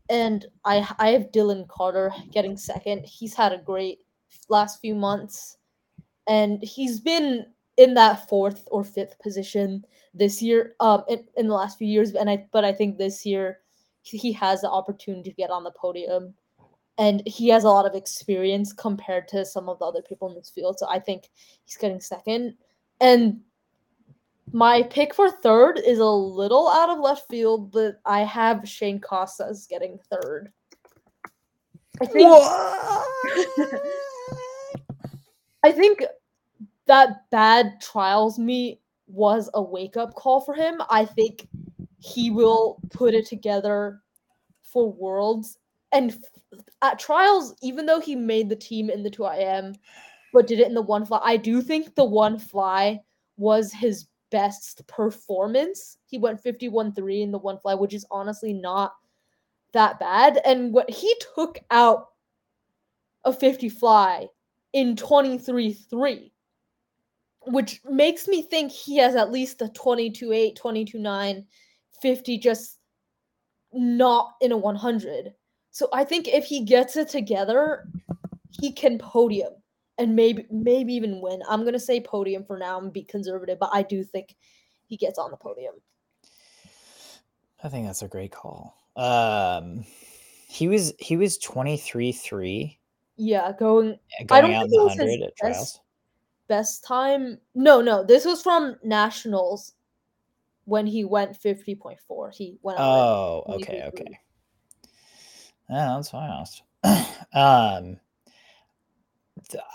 and I I have Dylan Carter getting second. He's had a great last few months, and he's been in that fourth or fifth position this year. Um, in, in the last few years, and I but I think this year he he has the opportunity to get on the podium, and he has a lot of experience compared to some of the other people in this field. So I think he's getting second, and my pick for third is a little out of left field, but I have Shaine Casas getting third. I think *laughs* I think that bad trials meet was a wake up call for him. I think he will put it together for worlds and at trials even though he made the team in the 2IM but did it in the one fly. I do think the one fly was his best performance. He went 51-3 in the one fly, which is honestly not that bad. And what he took out a 50 fly in 23-3, which makes me think he has at least a 22-8, 22-9, 50 just not in a 100. So I think if he gets it together, he can podium and maybe maybe even win. I'm gonna say podium for now and be conservative, but I do think he gets on the podium. I think that's a great call. Um, he was he was 23-3 Yeah, going going don't out in think it the was his hundred at best- trials. Best time. No, no, this was from nationals when he went 50.4. He went Oh, okay, okay. Yeah, that's fast. *clears throat* um,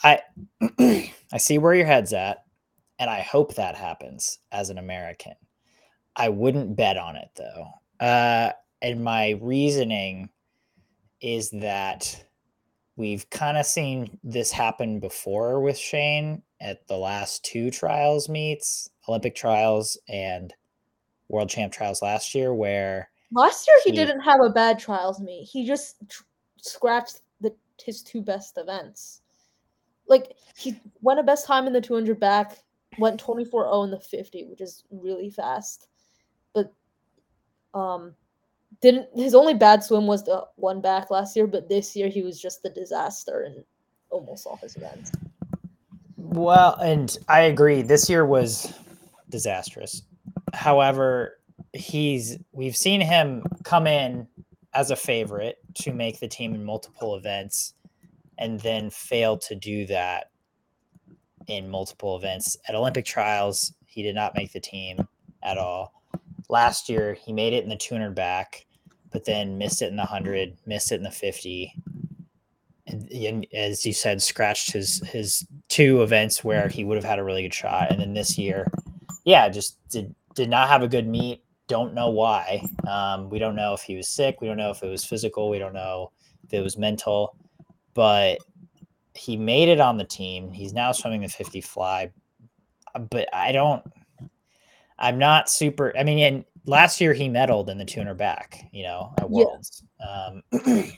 I *clears throat* I see where your head's at, and I hope that happens as an American. I wouldn't bet on it though. Uh, and my reasoning is that we've kind of seen this happen before with Shane at the last two trials meets, Olympic trials and World Champ trials last year, where Last year he He- didn't have a bad trials meet. He just tr- scratched the his two best events. Like he went a best time in the 200 back, went 24-0 in the 50, which is really fast. But um didn't his only bad swim was the one back last year, but this year he was just the disaster in almost all his events. Well, and I agree. This year was disastrous. However, he's we've seen him come in as a favorite to make the team in multiple events and then fail to do that in multiple events. At Olympic trials, he did not make the team at all. Last year, he made it in the 200 back, but then missed it in the 100, missed it in the 50. And, and as you said, scratched his his two events where he would have had a really good shot. And then this year, yeah, just did did not have a good meet. Don't know why. Um, we don't know if he was sick. We don't know if it was physical. We don't know if it was mental. But he made it on the team. He's now swimming the 50 fly. But I don't. I'm not super. I mean, and last year he medaled in the tuner back. You know, at Yeah. Worlds. Um, *clears throat*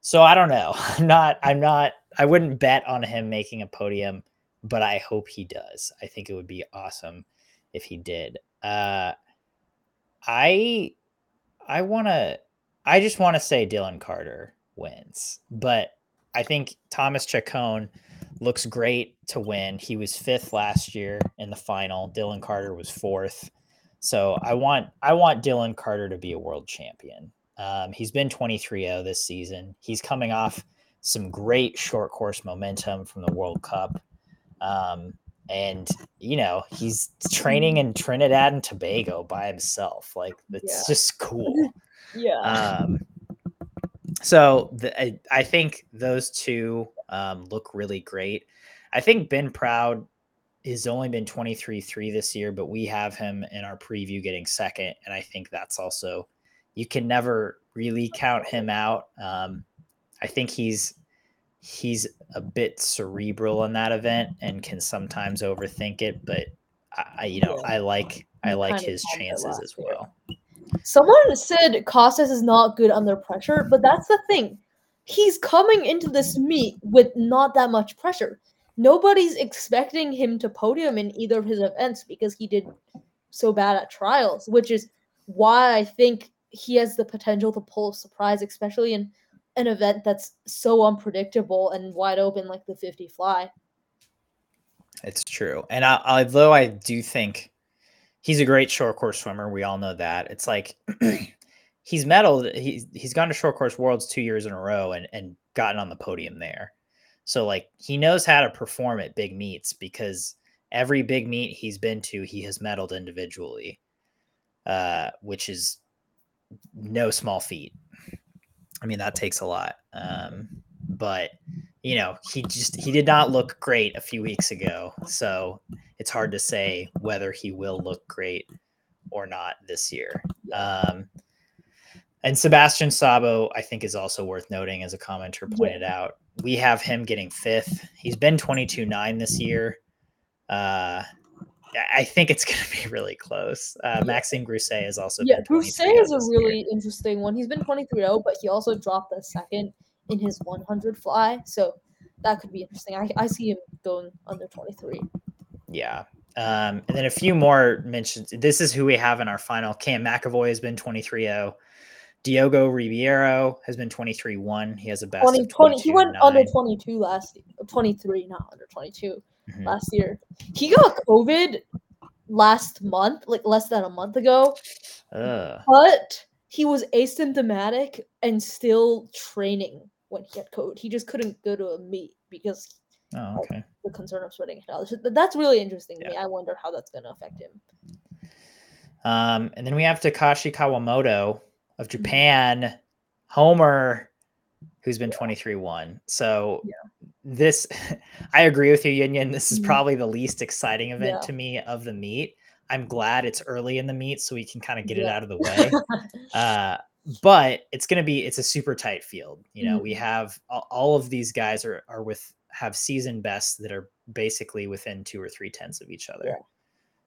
so I don't know. *laughs* I'm not. I'm not. I wouldn't bet on him making a podium, but I hope he does. I think it would be awesome if he did. Uh, I I want to I just want to say Dylan Carter wins, but I think Thomas Ceccon looks great to win. He was fifth last year in the final. Dylan Carter was fourth. So I want I want Dylan Carter to be a world champion. Um, he's been 23-0 this season. He's coming off some great short course momentum from the World Cup. Um, and you know, he's training in Trinidad and Tobago by himself. Like it's Yeah. just cool. *laughs* Yeah. Um, so the, I, I think those two um, look really great. I think Ben Proud has only been 23 3 this year, but we have him in our preview getting second. And I think that's also, you can never really count him out. Um, I think he's he's a bit cerebral in that event and can sometimes overthink it, but I, I you know, I like I like his chances as well. Someone said Casas is not good under pressure, but that's the thing. He's coming into this meet with not that much pressure. Nobody's expecting him to podium in either of his events because he did so bad at trials, which is why I think he has the potential to pull a surprise, especially in an event that's so unpredictable and wide open like the 50 fly. It's true. And I, although I do think he's a great short course swimmer, we all know that. It's like *clears throat* he's medaled. He's he's gone to short course worlds two years in a row and and gotten on the podium there. So like he knows how to perform at big meets because every big meet he's been to, he has medaled individually, uh, which is no small feat. I mean that takes a lot. Um, but you know he just he did not look great a few weeks ago so it's hard to say whether he will look great or not this year um and sebastian szabo i think is also worth noting as a commenter Yeah. pointed out we have him getting fifth he's been 22-9 this year uh I- think it's *laughs* going to be really close. Uh, Yeah. Maxime Grousset is also Yeah, been Grousset is a 23-0 year. really interesting one. He's been 23 0, but he also dropped a second in his 100 fly. So that could be interesting. I, I see him going under 23. Yeah. Um, and then a few more mentions. This is who we have in our final. Cam McEvoy has been 23 0. Diogo Ribeiro has been 23 1. He has a best. 20, of 20, he went under 22-9. 22 last 23, not under 22 Mhm. last year. He got COVID last month, like less than a month ago, Ugh. but he was asymptomatic and still training when he had COVID. He just couldn't go to a meet because Oh, okay. the concern of sweating. That's really interesting to me. I wonder how that's going to affect him. Um, and then we have Takeshi Kawamoto Mm-hmm. Of Japan, Homer, who's been 23 1. So this, *laughs* I agree with you, YanYan. This is Mhm. probably the least exciting event Yeah. to me of the meet. I'm glad it's early in the meet so we can kind of get it out of the way. *laughs* uh, but it's going to be it's a super tight field. You know, we Mhm. have all, of these guys are are with have season bests that are basically within two or three tenths of each other. Yeah.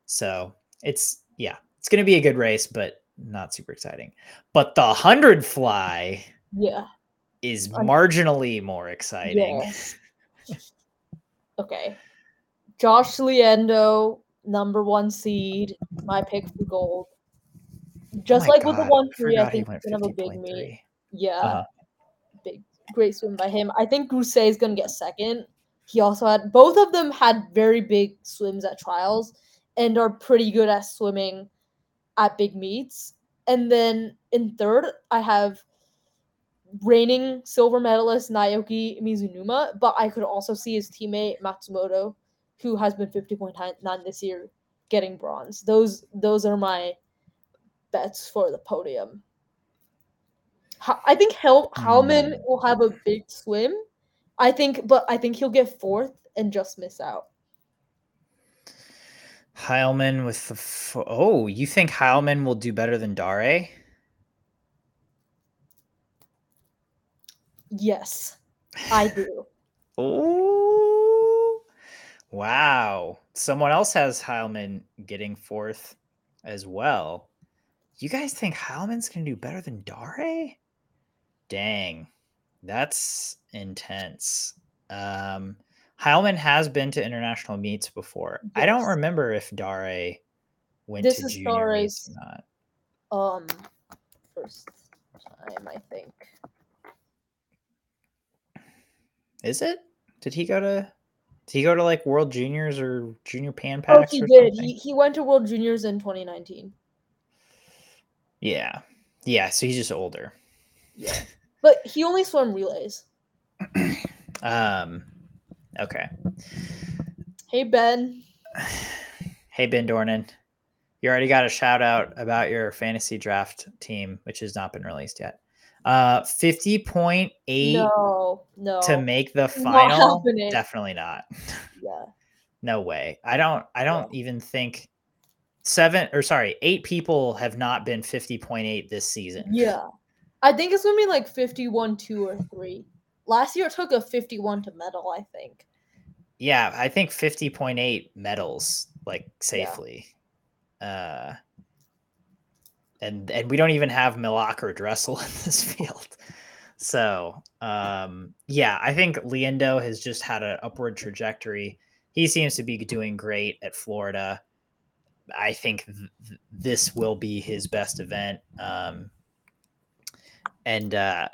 So it's yeah, it's going to be a good race, but not super exciting. But the hundred fly yeah. is marginally more exciting. Yeah. Okay. Josh Liendo, number one seed, my pick for gold. Just Oh like with the one three, I he think he's gonna have a big meet. Yeah, Uh-huh. big, great swim by him. I think Grousset is gonna get second. He also had both of them had very big swims at trials and are pretty good at swimming at big meets. And then in third, I have reigning silver medalist Naoki Mizunuma, but I could also see his teammate Matsumoto, who has been 50.9 this year, getting bronze. Those those are my bets for the podium. I think Hel- Heilman Hmm. will have a big swim. I think, but I think he'll get fourth and just miss out. Heilman with the f- oh, you think Heilman will do better than Dare? Yes, I do. *laughs* Oh, wow. Someone else has Heilman getting fourth as well. You guys think Heilman's to do better than Dare? Dang, that's intense. Um, Heilman has been to international meets before. I don't remember if Dare went This to is junior meets or not. Um, first time I think. Is it? Did he go to? Did he go to like World Juniors or Junior Pan Oh, he or did. something? He he went to World Juniors in 2019. Yeah, yeah. So he's just older. Yeah, but he only swam relays. *clears throat* Um. Okay. Hey Ben. Hey Ben Dornan, you already got a shout out about your fantasy draft team, which has not been released yet. Uh, fifty point eight No, no. to make the final. happening. Definitely not. yeah. No way. I don't. I don't even think seven or sorry, eight people have not been fifty point eight this season. Yeah. I think it's gonna be like 51, 2 or 3. Last year it took a 51 to medal, I think. Yeah, I think 50.8 medals like safely. Uh and and we don't even have Milak or Dressel *laughs* in this field. So, um yeah, I think Liendo has just had an upward trajectory. He seems to be doing great at Florida. I think th- th- this will be his best event. Um and uh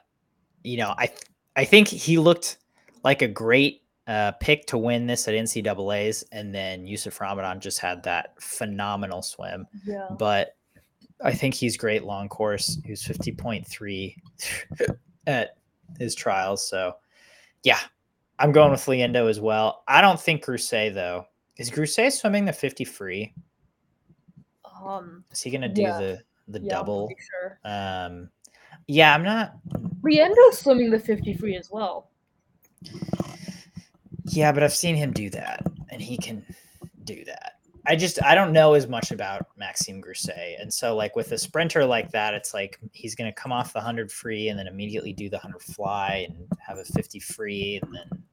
you know, I th- I think he looked like a great uh, pick to win this at NCAA's, and then Youssef Ramadan just had that phenomenal swim. Yeah. But I think he's great long course. He was fifty point three *laughs* at his trials. So yeah, I'm going with Liendo as well. I don't think Grousset though. Is Grousset swimming the fifty free? Um Is he gonna do Yeah. the the yeah, double? sure. Um, yeah, I'm not. Liendo's swimming the 50 free as well. Yeah, but I've seen him do that, and he can do that. I just I don't know as much about Maxime Grousset, and so like with a sprinter like that, it's like he's going to come off the hundred free and then immediately do the hundred fly and have a fifty free, and then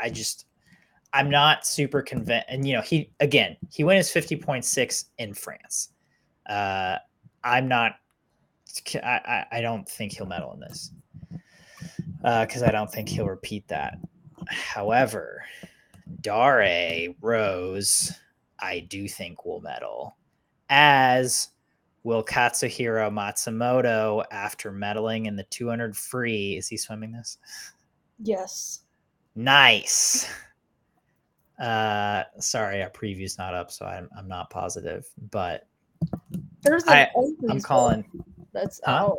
I just I'm not super convinced. And you know he again he went his fifty point six in France. Uh, I'm not. I, I don't think he'll medal in this because I don't think he'll repeat that. However, Dare Rose, I do think will medal, as will Katsuhiro Matsumoto after medaling in the 200 free. Is he swimming this? Yes. Nice. Uh, sorry, our preview's not up, so I'm, I'm not positive, but There's an I, I'm calling. That's Huh? out.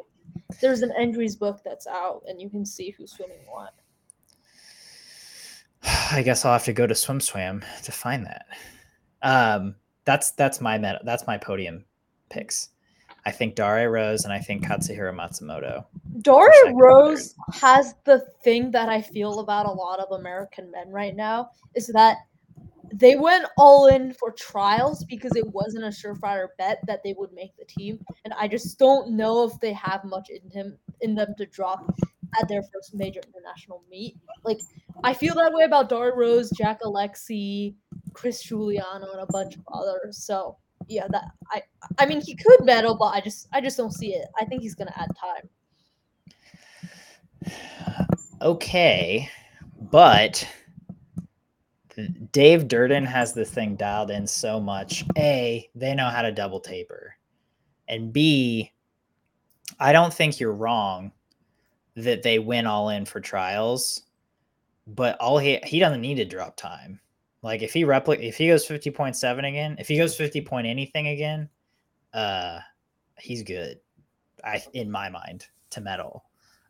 There's an entries book that's out and you can see who's swimming what. *sighs* I guess I'll have to go to SwimSwam to find that. Um, that's that's my meta, that's my podium picks. I think Dare Rose and I think Katsuhiro Matsumoto. Dare Rose has the thing that I feel about a lot of American men right now is that they went all in for trials because it wasn't a surefire bet that they would make the team, and I just don't know if they have much in him in them to drop at their first major international meet. Like I feel that way about Dare Rose, Jack Alexy, Chris Giuliano, and a bunch of others. So yeah, that I I mean he could medal, but I just I just don't see it. I think he's gonna add time. Okay, but Dave Durden has this thing dialed in so much. A, they know how to double taper, and B, I don't think you're wrong that they win all in for trials, but all he he doesn't need to drop time. Like if he replicate if he goes fifty point seven again, if he goes fifty point anything again, uh, he's good. I in my mind to medal.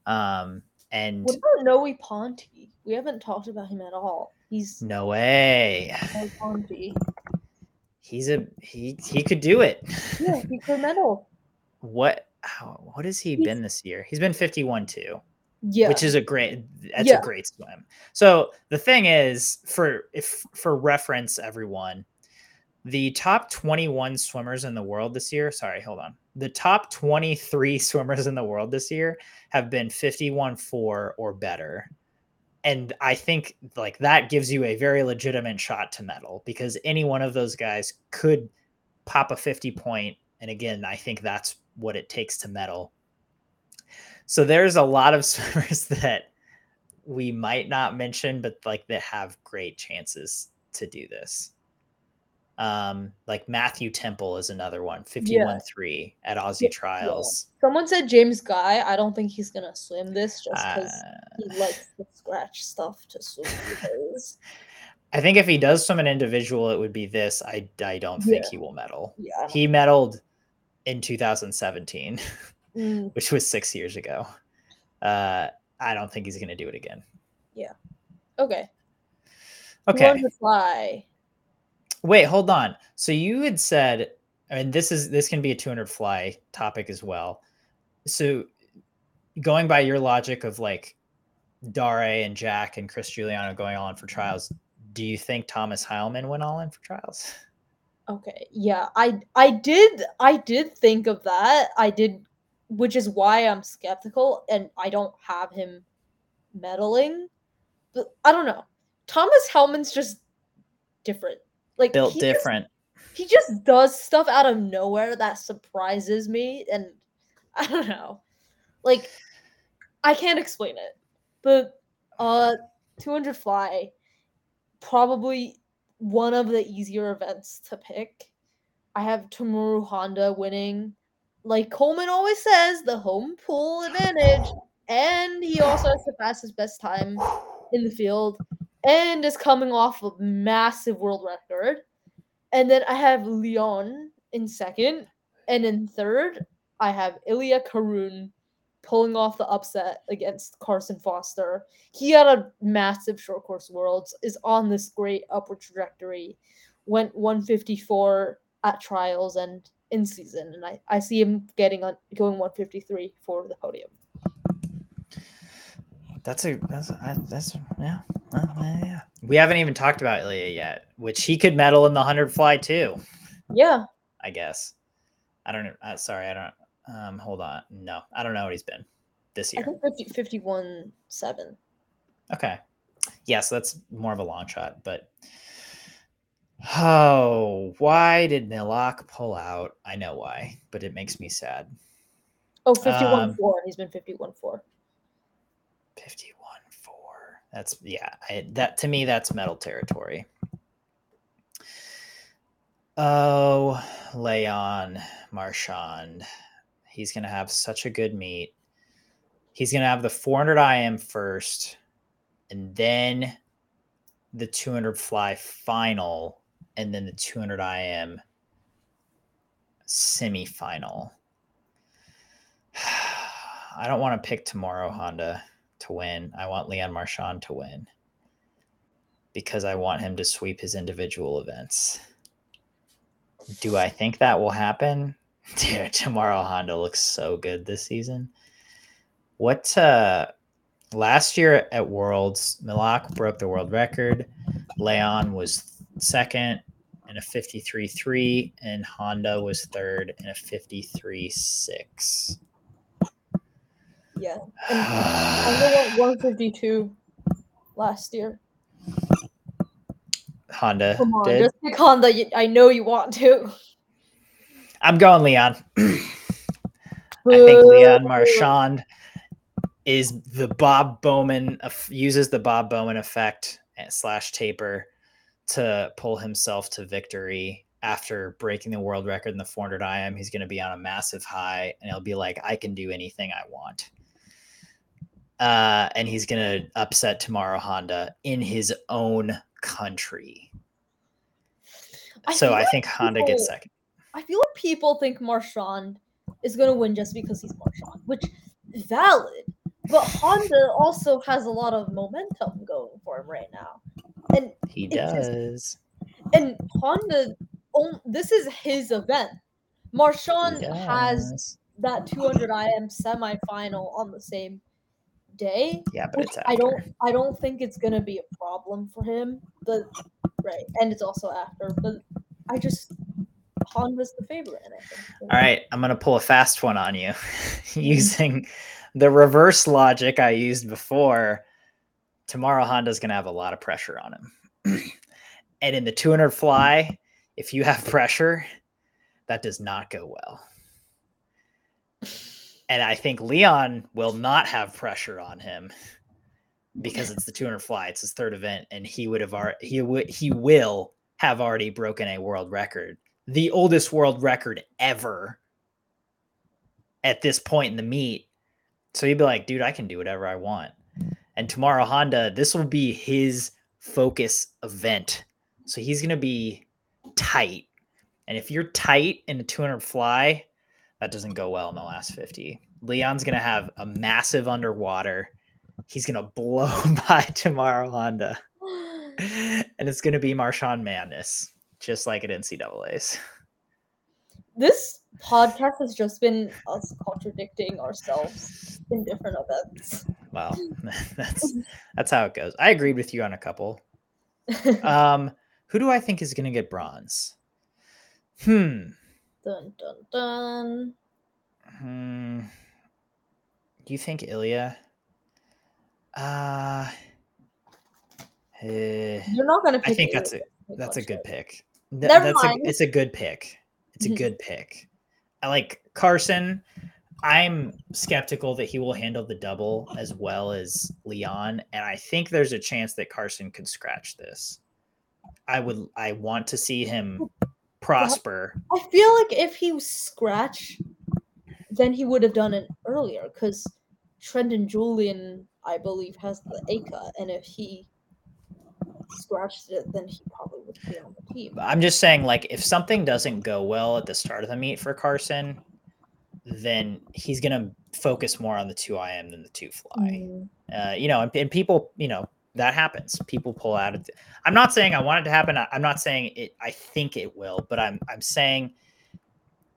Um, and What about Noe Ponti? We haven't talked about him at all. He's no way, he's a he he could do it. Yeah, he could medal. *laughs* what how, what has he He's- been this year? He's been fifty one too. Yeah. which is a great that's Yeah. a great swim so the thing is for if for reference everyone the top 21 swimmers in the world this year sorry hold on the top 23 *laughs* swimmers in the world this year have been 51 4 or better and i think like that gives you a very legitimate shot to medal because any one of those guys could pop a 50 point and again i think that's what it takes to medal so there's a lot of *laughs* swimmers that we might not mention, but like that have great chances to do this. Um, like Matthew Temple is another one, 51 3 at Aussie Yeah, yeah. Trials. Someone said James Guy. I don't think he's gonna swim this just because Uh, he likes to scratch stuff to swim. *laughs* I think if he does swim an individual, it would be this. I, I don't think Yeah. he will medal. Yeah. He medaled in 2017, Mm, *laughs* which was six years ago. Uh, I don't think he's going to do it again. Yeah. Okay. Okay. 200 fly. Wait, hold on. So you had said, I mean, this is this can be a 200 fly topic as well. So going by your logic of like Dare and Jack and Chris Giuliano going in for trials, do you think Thomas Heilman went all in for trials? Okay. Yeah. I I did I did think of that. I did which is why I'm skeptical and I don't have him meddling. But I don't know. Thomas Heilman's just different. Like Built he just- different. he just does stuff out of nowhere that surprises me and I don't know. Like I can't explain it. But uh 200 fly probably one of the easier events to pick. I have Tomoru Honda winning. Like Coleman always says, the home pool advantage. And he also has the fastest best time in the field and is coming off a massive world record. And then I have Leon in second. And in third, I have Ilya Kharun pulling off the upset against Carson Foster. He had a massive short course worlds, is on this great upward trajectory, went 154 at trials and in season. And I, I see him getting on going 153 for the podium. That's a that's I, that's yeah. well, yeah, yeah. We haven't even talked about Ilya yet, which he could medal in the hundred fly too. Yeah. I guess. I don't know. Uh, sorry, I don't. Um, hold on. No, I don't know what he's been this year. I year. think 50, 51 7. Okay. Yeah, so that's more of a long shot, but oh, why did Milak pull out? I know why, but it makes me sad. Oh, 51 Um, 4. He's been 51 4. 51 4. That's yeah, I, that to me that's metal territory. Oh, Leon Marchand. He's going to have such a good meet. He's going to have the 400 IM first and then the 200 fly final and then the 200 IM semifinal. *sighs* I don't want to pick Tomoru Honda to win. I want Leon Marchand to win because I want him to sweep his individual events. Do I think that will happen? *laughs* Dude, Tomoru Honda looks so good this season. What uh last year at Worlds, Milak broke the world record. Leon was second in a 53-3 and Honda was third in a 53-6. Yeah. And *sighs* Honda went 152 last year. Honda Come on, did. just pick Honda. I know you want to. I'm going Leon. *clears throat* I think Leon Marchand is the Bob Bowman uses the Bob Bowman effect eh, slash taper to pull himself to victory after breaking the world record in the 400 IM. He's going to be on a massive high and he'll be like, I can do anything I want. Uh, and he's going to upset Tomoru Honda in his own country. I so I like think Honda gets second. I feel like people think Marchand is going to win just because he's Marchand, which is valid. But Honda also has a lot of momentum going for him right now. And He does. and Honda this is his event. Marchand has that 200 IM semifinal on the same day. Yeah, but it's after. I don't I don't think it's gonna be a problem for him. But right, and it's also after. But I just Honda's the favorite. All right, I'm gonna pull a fast one on you *laughs* mm-hmm. using the reverse logic I used before. Tomoru, Honda's gonna have a lot of pressure on him, *clears throat* and in the 200 fly, if you have pressure, that does not go well. And I think Leon will not have pressure on him because it's the 200 fly. It's his third event, and he would have already he would he will have already broken a world record, the oldest world record ever at this point in the meet. So he'd be like, dude, I can do whatever I want. And Tomoru, Honda, this will be his focus event. So he's going to be tight. And if you're tight in a 200 fly, that doesn't go well in the last 50. Leon's going to have a massive underwater. He's going *laughs* to blow by Tomoru, Honda. *gasps* And it's going to be Marchand madness, just like at NCAA's. This podcast has just been us contradicting ourselves in different events. Well, *laughs* *laughs* that's that's how it goes. I agreed with you on a couple. Um, who do I think is going to get bronze? Hmm. Dun dun dun. Hmm. Do you think Ilya? Uh, eh, You're not gonna pick. I think Ilya that's a that's a good pick. Th- Never that's a, mind. it's a good pick. It's a *laughs* good pick. I like Carson. I'm skeptical that he will handle the double as well as Leon, and I think there's a chance that Carson could scratch this. I would. I want to see him prosper. I feel like if he was scratch, then he would have done it earlier because Trenton Julian, I believe, has the ACA, and if he scratched it, then he probably would be on the team. I'm just saying, like, if something doesn't go well at the start of the meet for Carson, then he's gonna focus more on the two IM than the two fly. Mm, uh, you know, and, and people, you know, that happens. People pull out. Of I'm not saying I want it to happen. I, I'm not saying it. I think it will, but I'm I'm saying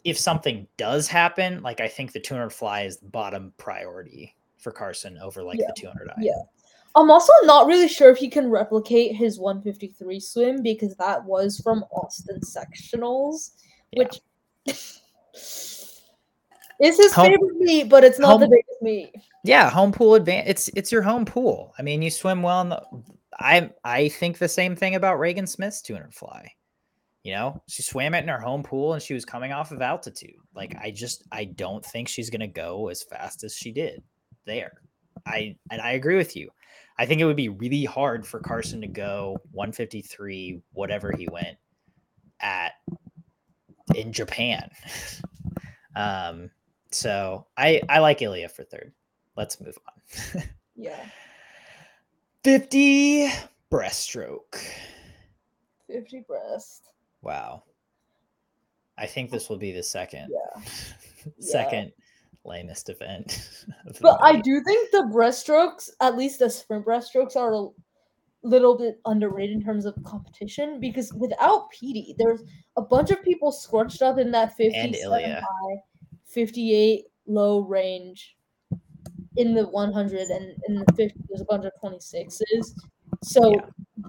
if something does happen, like I think the 200 fly is the bottom priority for Carson over like Yeah, the 200 I. yeah. I'm also not really sure if he can replicate his 153 swim because that was from Austin sectionals, Yeah. which *laughs* is his Home- favorite meet, but it's not the home- biggest meet. Yeah, home pool advance. It's it's your home pool. I mean, you swim well in the. I I think the same thing about Regan Smith's 200 fly. You know, she swam it in her home pool and she was coming off of altitude. Like I just I don't think she's gonna go as fast as she did there. I and I agree with you. I think it would be really hard for Carson to go 153, whatever he went at in Japan. *laughs* um, so I I like Ilya for third. Let's move on. *laughs* Yeah, 50 breaststroke. 50 breast. Wow. I think this will be the second Yeah. *laughs* second lamest event. *laughs* But I do think the breaststrokes, at least the sprint breaststrokes, are a little bit underrated in terms of competition because without Peaty, there's a bunch of people scrunched up in that 57 Ilya. high, 58 low range in the 100 and in the 50 there's a bunch of 26s so Yeah.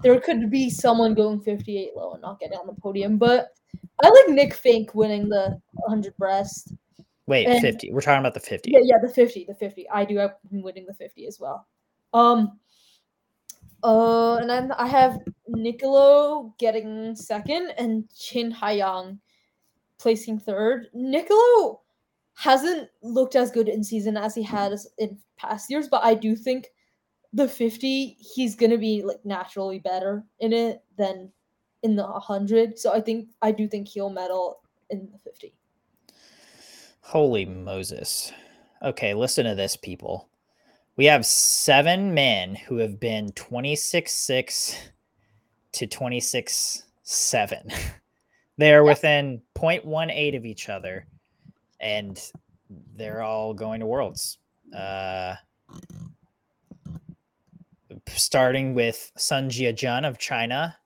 there could be someone going 58 low and not getting on the podium but i like nick fink winning the 100 breast Wait, and- 50. We're talking about the 50. yeah, yeah, the 50, the 50. I do have him winning the 50 as well. Um uh and then I have Nicolo getting second and Qin Haiyang placing third. Nicolo hasn't looked as good in season as he mm-hmm. has in past years, but I do think the 50 he's gonna be like naturally better in it than in the 100. So I think I do think he'll medal in the 50. Holy Moses. Okay, listen to this, people. We have seven men who have been 26 6 to 26 7. *laughs* They're Yeah. within 0.18 of each other, and they're all going to Worlds. Uh, starting with Sun Jiajun of China,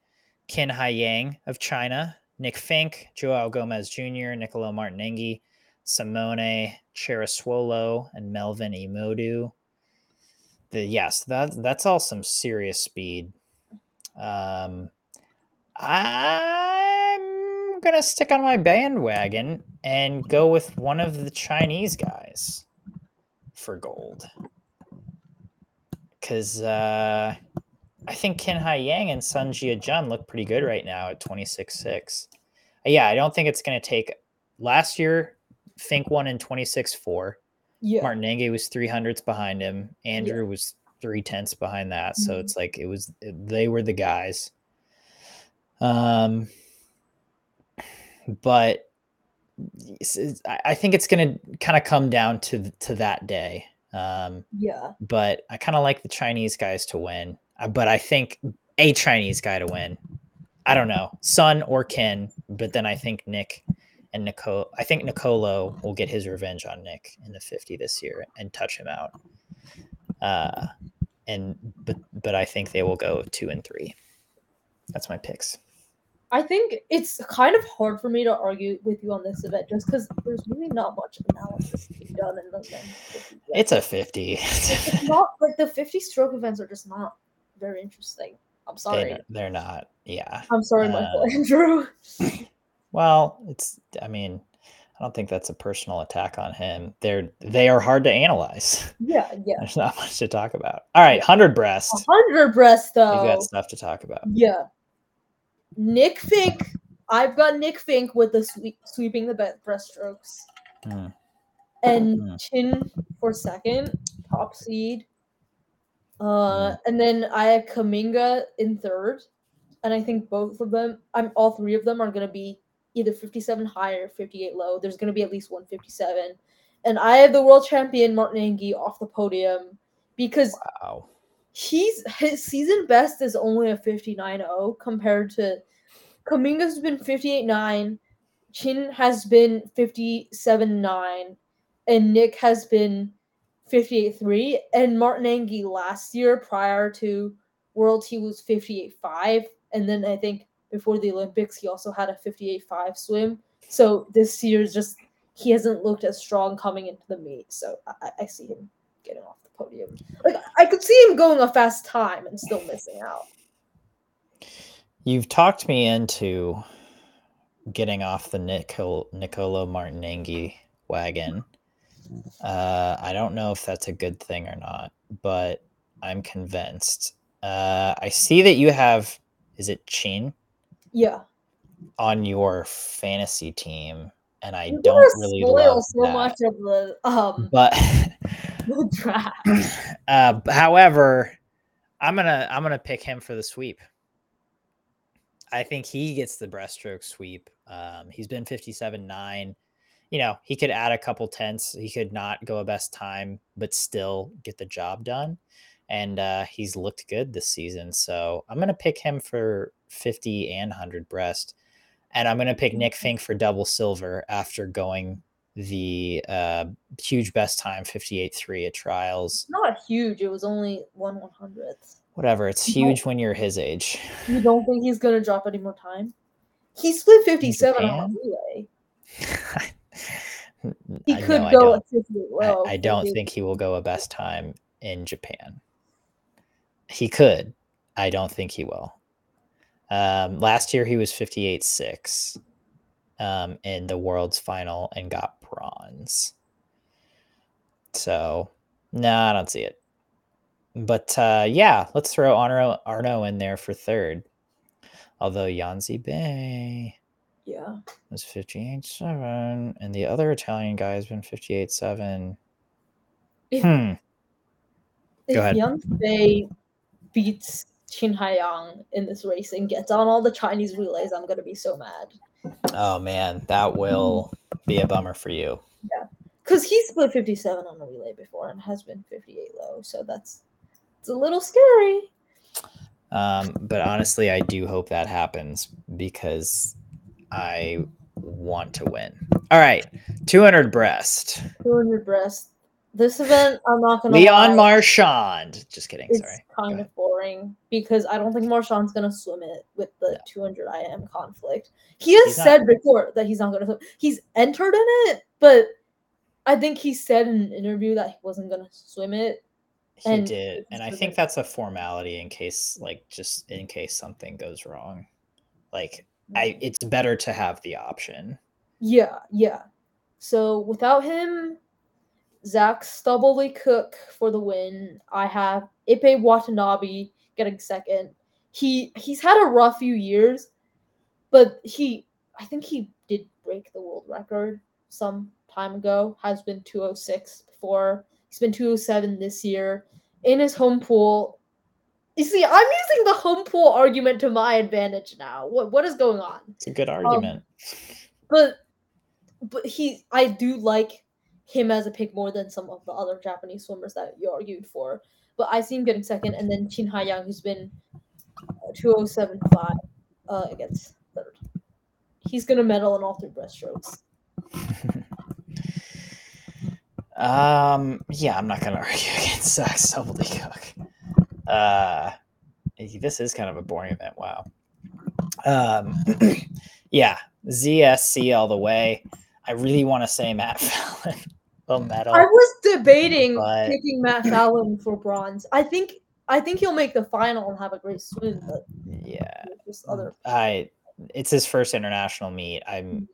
Qin Haiyang of China, Nick Fink, Joao Gomes Jr., Nicolo Martinenghi, Simone Cerasuolo, and Melvin Imoudu. The yes, that that's all some serious speed. Um, I'm gonna stick on my bandwagon and go with one of the Chinese guys for gold. Cause uh, I think Qin Haiyang and Sun Jiajun look pretty good right now at 26-6. Yeah, I don't think it's gonna take last year Fink won in 26 4. Yeah. Martin Martinenghi was three hundredths behind him. Andrew was three tenths behind that. So Mhm. it's like it was they were the guys. Um, but I think it's going to kind of come down to to that day. Um, Yeah. but I kind of like the Chinese guys to win. Uh, But I think a Chinese guy to win. I don't know, Sun or Qin. But then I think Nick and Nicole. I think Nicolo will get his revenge on Nick in the 50 this year and touch him out. Uh, and but but I think they will go two and three. That's my picks. I think it's kind of hard for me to argue with you on this event just because there's really not much analysis to be done in the men's 50 event. It's a 50. *laughs* It's not like the 50 stroke events are just not very interesting. I'm sorry. They, they're not. Yeah. I'm sorry, Uh, Michael *laughs* Andrew. *laughs* Well, it's. I mean, I don't think that's a personal attack on him. They're they are hard to analyze. Yeah, yeah. There's not much to talk about. All right, hundred breast. 100 breast though. You got stuff to talk about. Yeah. Nick Fink. I've got Nick Fink with the sweep, sweeping the breaststrokes. Hmm. And Hmm. Qin for second, top seed. Uh, and then I have Kamminga in third. And I think both of them, I'm all three of them are gonna be either 57 high or 58 low. There's gonna be at least 157. And I have the world champion Martinenghi off the podium because Wow. He's his season best is only a 59-0 compared to Kamminga's been 58-9, Qin has been 57-9, and Nick has been 58-3. And Martinenghi last year prior to World he was 58-5. And then I think before the Olympics he also had a 58-5 swim. So this year's just he hasn't looked as strong coming into the meet. So I, I- see him getting off the podium. Like I could see him going a fast time and still missing out. You've talked me into getting off the Nicol- Nicolo Martinenghi wagon. Uh, I don't know if that's a good thing or not, but I'm convinced. Uh, I see that you have, is it Qin Yeah. on your fantasy team, and I You're don't really spoil love so that. much of the um But *laughs* the *laughs* draft. uh, however, I'm gonna I'm gonna pick him for the sweep. I think he gets the breaststroke sweep. Um, he's been 57 9. You know, he could add a couple tenths. He could not go a best time, but still get the job done. And uh, he's looked good this season. So I'm going to pick him for 50 and 100 breast. And I'm going to pick Nick Fink for double silver after going the uh, huge best time 58 3 at trials. Not huge. It was only one one hundredth. Whatever. It's huge when you're his age. You don't think he's gonna drop any more time? He split fifty seven on Japan? a relay. *laughs* He I- could no, I go don't. fifty I- I, don't think he will go a best time in Japan. He could. I don't think he will. Um, last year he was 58 6 um, in the world's final and got bronze. So, no, I don't see it. But uh, yeah, let's throw Arno, Arno in there for third. Although Yan Zibei Yeah. was 58 7, and the other Italian guy has been 58 7. If- Hmm. If Go ahead. Yang Fei beats Qin Haiyang in this race and gets on all the Chinese relays, I'm gonna be so mad. Oh man, that will be a bummer for you. Yeah, Because he split 57 on a relay before and has been 58 low, so that's it's a little scary. Um, but honestly, I do hope that happens because I want to win. All right, 200 breast. 200 breast. This event, I'm not gonna Leon lie, Marchand. Just kidding. it's Sorry. kind of boring because I don't think Marchand's gonna swim it with the No. 200 IM conflict. He has He's not. said before that he's not gonna swim. He's entered in it, but I think he said in an interview that he wasn't gonna swim it. He and did, and I think that's a formality in case, like, just in case something goes wrong. Like, I, mm. it's better to have the option. Yeah, yeah. So without him, Zac Stubblety-Cook for the win. I have Ippei Watanabe getting second. He he's had a rough few years, but he I think he did break the world record some time ago. Has been 206 before. He's been 207 this year in his home pool. You see, I'm using the home pool argument to my advantage now. What what is going on? It's a good argument. Um, but but he I do like him as a pick more than some of the other Japanese swimmers that you argued for. But I see him getting second, and then Qin Haiyang, who's been uh, 2075 uh, against third. He's gonna medal in all three breaststrokes. *laughs* um, yeah, I'm not gonna *laughs* argue against Zac Cook. Uh, this is kind of a boring event. Wow. Um, *clears throat* yeah, ZSC all the way. I really want to say Matt *laughs* Fallon will medal. I was debating but- picking Matt *clears throat* Fallon for bronze. I think I think he'll make the final and have a great swim, but Yeah, there's other I. It's his first international meet. I'm.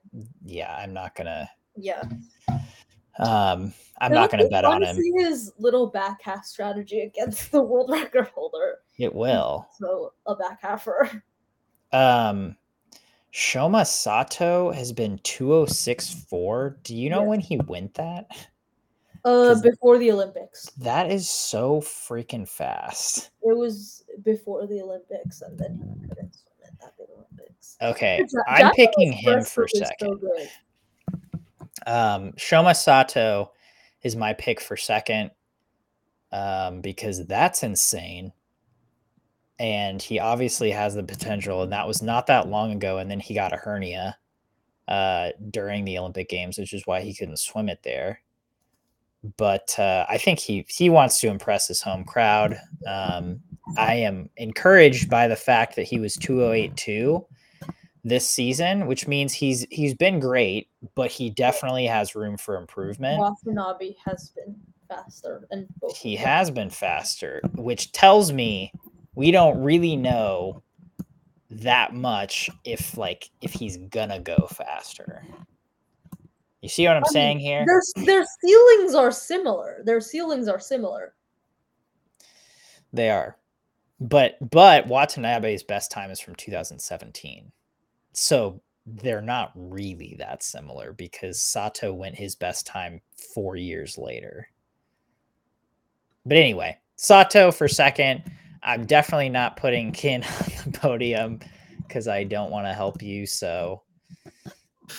Yeah, I'm not gonna. yeah. Um, I'm It'll not gonna bet on him. his little back half strategy against *laughs* the world record holder. It will. So a back halfer. Um, Shoma Sato has been 2064. Do you know Yeah. when he went that? Uh, before the Olympics. That is so freaking fast. It was before the Olympics, and then he couldn't swim at that big Olympics. Okay, Ja- I'm Japanese picking him for is so second. Um, Shoma Sato is my pick for second um, because that's insane. And he obviously has the potential, and that was not that long ago. And then he got a hernia uh, during the Olympic Games, which is why he couldn't swim it there. But uh, I think he he wants to impress his home crowd. Um, I am encouraged by the fact that he was 2082 this season, which means he's he's been great, but he definitely has room for improvement. Watanabe has been faster, and He has been faster, which tells me we don't really know that much if like if he's gonna go faster. You see what I'm I mean, saying here? Their their ceilings are similar. Their ceilings are similar. They are. But but Watanabe's best time is from 2017. So they're not really that similar because Sato went his best time 4 years later. But anyway, Sato for second. I'm definitely not putting Qin *laughs* on the podium because I don't want to help you. So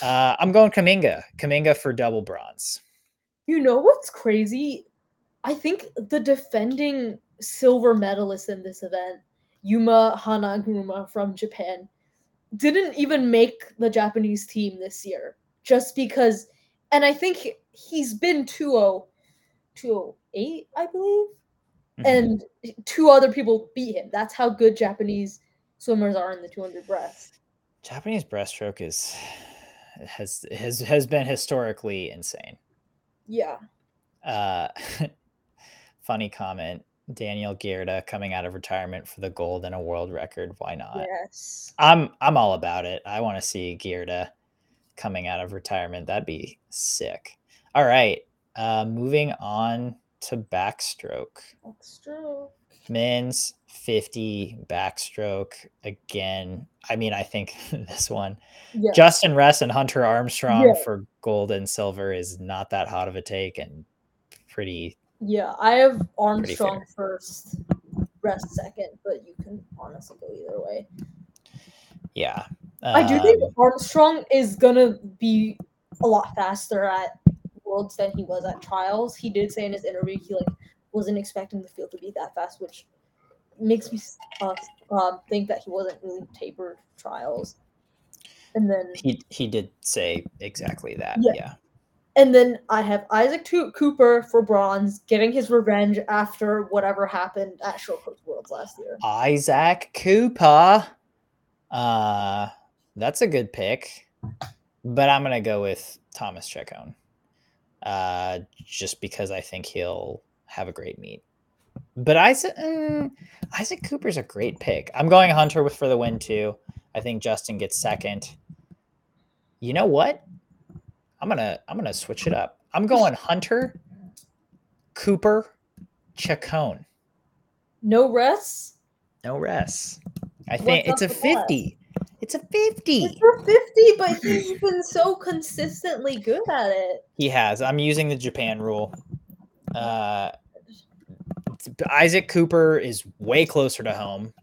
uh, I'm going Kamminga. Kamminga for double bronze. You know what's crazy? I think the defending silver medalist in this event, Yuma Hanaguruma from Japan, didn't even make the Japanese team this year just because and I think he- he's been 2-0 208, I believe. Mhm. And two other people beat him. That's how good Japanese swimmers are in the 200 breast. Japanese breaststroke is has has has been historically insane. Yeah. Uh, *laughs* funny comment. Daniel Gyurta coming out of retirement for the gold and a world record. Why not? Yes. I'm I'm all about it. I want to see Gyurta coming out of retirement. That'd be sick. All right. Uh, moving on to backstroke. Extra. Men's 50 backstroke again. I mean, I think *laughs* this one Yeah. Justin Ress and Hunter Armstrong Yeah. for gold and silver is not that hot of a take and pretty. Yeah, I have Armstrong first, Ress second, but you can honestly go either way. Yeah. I do think Um, Armstrong is gonna be a lot faster at Worlds than he was at trials. He did say in his interview he like wasn't expecting the field to be that fast, which makes me uh, um, think that he wasn't really tapered trials. And then he he did say exactly that. Yeah. Yeah. And then I have Isaac Tu- Cooper for bronze, getting his revenge after whatever happened at Short Course Worlds last year. Isaac Cooper. Uh that's a good pick. But I'm gonna go with Thomas Ceccon. Uh just because I think he'll have a great meet. But Isaac mm, Isaac Cooper's a great pick. I'm going Hunter with for the win too. I think Justin gets second. You know what? I'm gonna I'm gonna switch it up. I'm going Hunter, Cooper, Ceccon. No rests. No rest. I think it's a up with 50. It's a 50. It's a 50, but he's been so consistently good at it. He has. I'm using the Japan rule. Uh Isaac Cooper is way closer to home,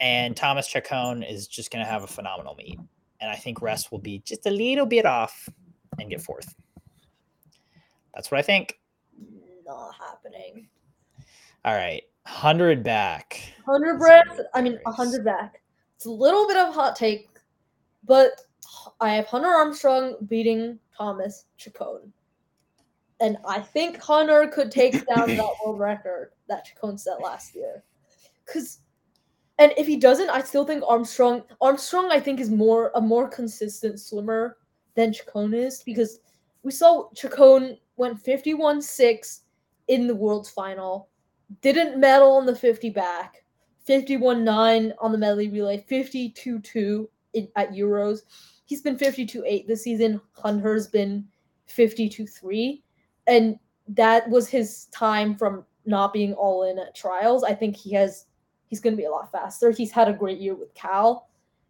and Thomas Ceccon is just going to have a phenomenal meet. And I think Ress will be just a little bit off and get fourth. That's what I think. Not happening. All right, hundred back. Hundred breath. I mean, hundred back. It's a little bit of a hot take, but I have Hunter Armstrong beating Thomas Ceccon. And I think Hunter could take *coughs* down that world record that Ceccon set last year. Cause and if he doesn't, I still think Armstrong Armstrong I think is more a more consistent swimmer than Ceccon is because we saw Ceccon went 51-6 in the world's final, didn't medal in the 50 back, 51-9 on the medley relay, 52-2 in, at Euros. He's been 52-8 this season. Hunter's been 52-3 and that was his time from not being all in at trials. I think he has he's going to be a lot faster. He's had a great year with Cal,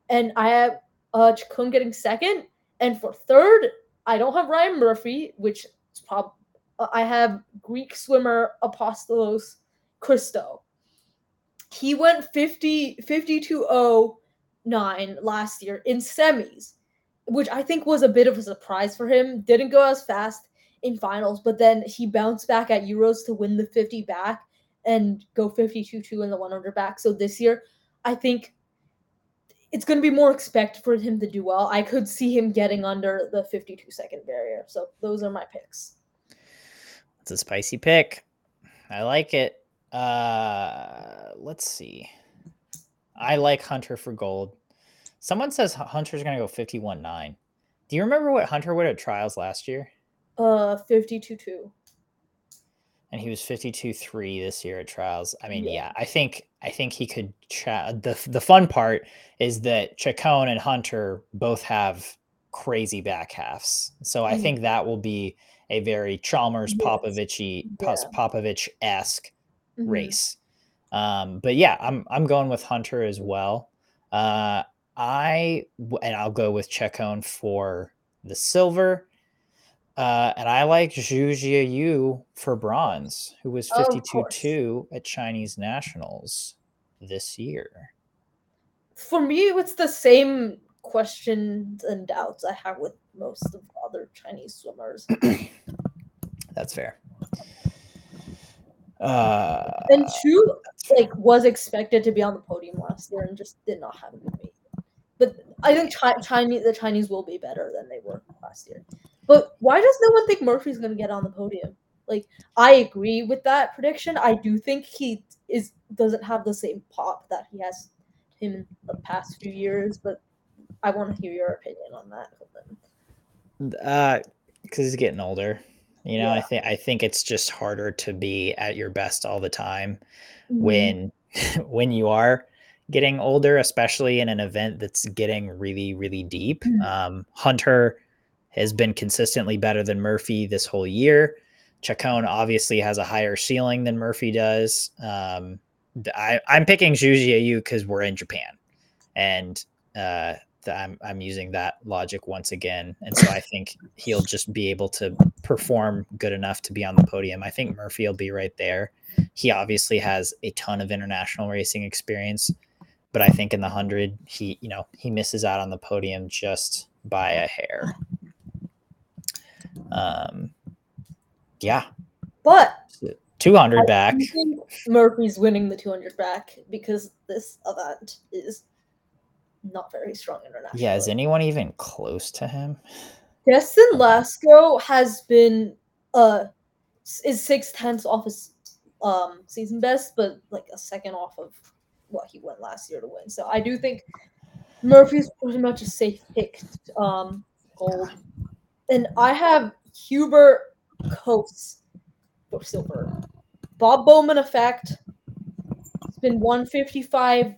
and I have uh Ceccon getting second, and for third, I don't have Ryan Murphy, which is probably uh, I have Greek swimmer Apostolos Christou. He went 50 52 9 last year in semis, which I think was a bit of a surprise for him. Didn't go as fast in finals, but then he bounced back at Euros to win the 50 back and go 52 2 in the 100 back. So this year, I think it's going to be more expected for him to do well. I could see him getting under the 52 second barrier. So those are my picks. It's a spicy pick. I like it. Uh, let's see. I like Hunter for gold. Someone says Hunter's going to go 51 9. Do you remember what Hunter would at trials last year? Uh, 52 2. And he was 52 3 this year at trials. I mean, yeah, yeah I think I think he could chat. The, the fun part is that Ceccon and Hunter both have crazy back halves. So I mm-hmm. think that will be a very Chalmers yes. Popovici. Popovici esque mm-hmm. race. Um, but yeah, I'm I'm going with Hunter as well. Uh, I and I'll go with Ceccon for the silver. Uh, and I like Zhu Jiayu for bronze, who was 52 2 at Chinese Nationals this year. For me, it's the same questions and doubts I have with most of other Chinese swimmers. *clears throat* That's fair. Uh, and Zhu like was expected to be on the podium last year and just did not have a good meet. But I think Chi- Chinese the Chinese will be better than they were last year. But why does no one think Murphy's going to get on the podium? Like I agree with that prediction. I do think he is doesn't have the same pop that he has him in the past few years, but I want to hear your opinion on that. Uh, because he's getting older. You know, yeah. I think I think it's just harder to be at your best all the time mm-hmm. when *laughs* when you are getting older, especially in an event that's getting really, really deep. Mm-hmm. Um, Hunter has been consistently better than Murphy this whole year. Ceccon obviously has a higher ceiling than Murphy does. Um, I, am picking Zhu Jiayu because we're in Japan, and uh, I'm I'm using that logic once again, and so I think he'll just be able to perform good enough to be on the podium. I think Murphy will be right there. He obviously has a ton of international racing experience, but I think in the hundred, he you know he misses out on the podium just by a hair. Um, yeah. But 200 I back. Murphy's winning the 200 back because this event is not very strong international. Yeah, is anyone even close to him? Destin Lasco has been uh is six tenths off his um season best, but like a second off of what he went last year to win. So I do think Murphy's pretty much a safe pick um gold. And I have Hubert Kós for silver. Bob Bowman effect. It's been 155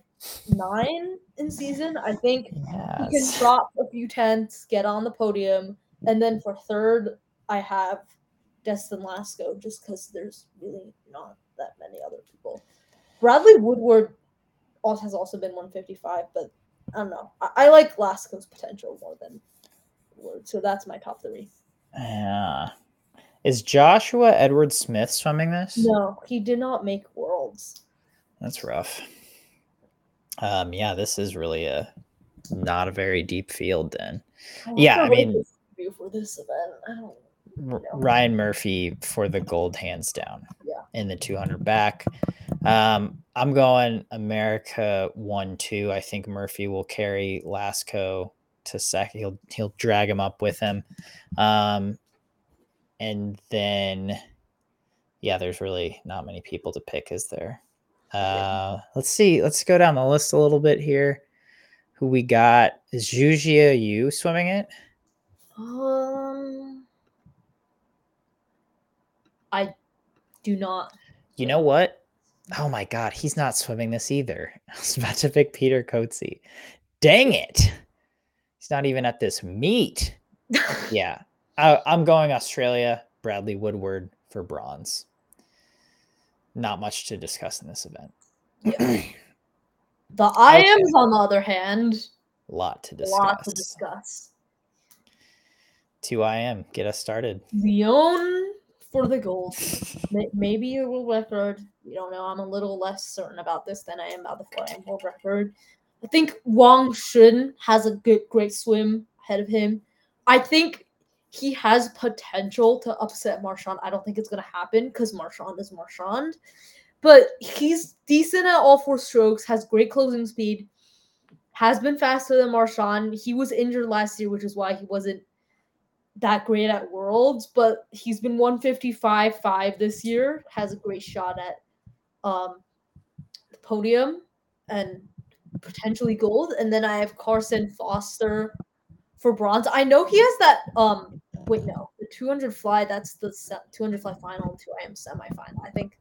9 in season. I think yes. he can drop a few tenths, get on the podium. And then for third, I have Destin Lasco just because there's really not that many other people. Bradley Woodward also has also been 155, but I don't know. I, I like Lasco's potential more than Woodward, so that's my top three. Yeah, Is Joshua Edward Smith swimming this? No, he did not make worlds. That's rough. Um, yeah, this is really a not a very deep field then. Yeah, I mean- for this event, I don't. Ryan Murphy for the gold hands down. Yeah. In the 200 back. Um, I'm going America 1 2. I think Murphy will carry Lasco to second. He'll he'll drag him up with him. Um, and then yeah, there's really not many people to pick, is there? Uh, let's see. Let's go down the list a little bit here. Who we got? Is Zhu Jiayu swimming it? Um, I do not. You know what? Oh my god, he's not swimming this either. *laughs* I was about to pick Pieter Coetzé. Dang it. He's not even at this meet. *laughs* Yeah. I, I'm going Australia, Bradley Woodward for bronze. Not much to discuss in this event. Yeah. *clears throat* The IMs, on the other hand, A lot to discuss. lot to discuss. 2 IM, get us started. Leon for the gold. Maybe a world record. We don't know. I'm a little less certain about this than I am about the 4 IM world record. I think Wang Shun has a good, great swim ahead of him. I think he has potential to upset Marchand. I don't think it's to happen because Marchand is Marchand. But he's decent at all four strokes, has great closing speed, has been faster than Marchand. He was injured last year, which is why he wasn't that great at Worlds, but he's been 155 5 this year, has a great shot at um, the podium and potentially gold. And then I have Carson Foster for bronze. I know he has that. Um, wait, no, the 200 fly. That's the 200 fly final and 2 IM semifinal. I think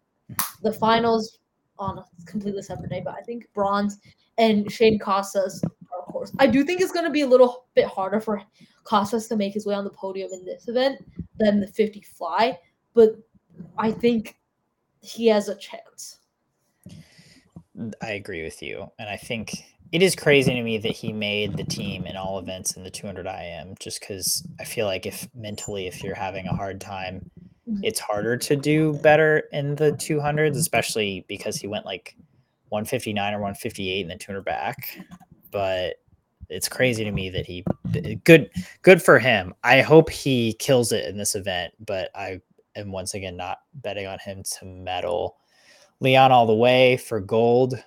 the finals on a completely separate day, but I think bronze and Shaine Casas of course. I do think it's going to be a little bit harder for Casas to make his way on the podium in this event than the 50 fly, but I think he has a chance. I agree with you. And I think it is crazy to me that he made the team in all events in the 200 IM just because I feel like if mentally, if you're having a hard time, Mhm. it's harder to do better in the 200s, especially because he went like 159 or 158 in the 200 back. But it's crazy to me that he good good for him. I hope he kills it in this event, but I am once again not betting on him to medal. Leon all the way for gold.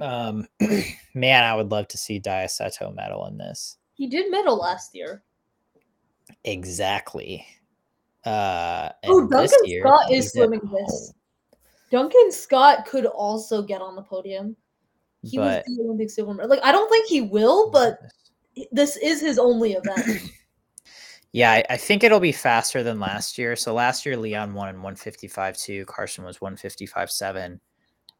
Um, *clears throat* man, I would love to see Daiya Seto medal in this. He did medal last year. Exactly. Uh, Oh, Duncan year, Scott is swimming this. Duncan Scott could also get on the podium. He But- was the Olympic silver medal. Like I don't think he will, but this is his only *clears throat* event. Yeah, I, I think it'll be faster than last year. So last year, Leon won in 155 2. Carson was 155 7.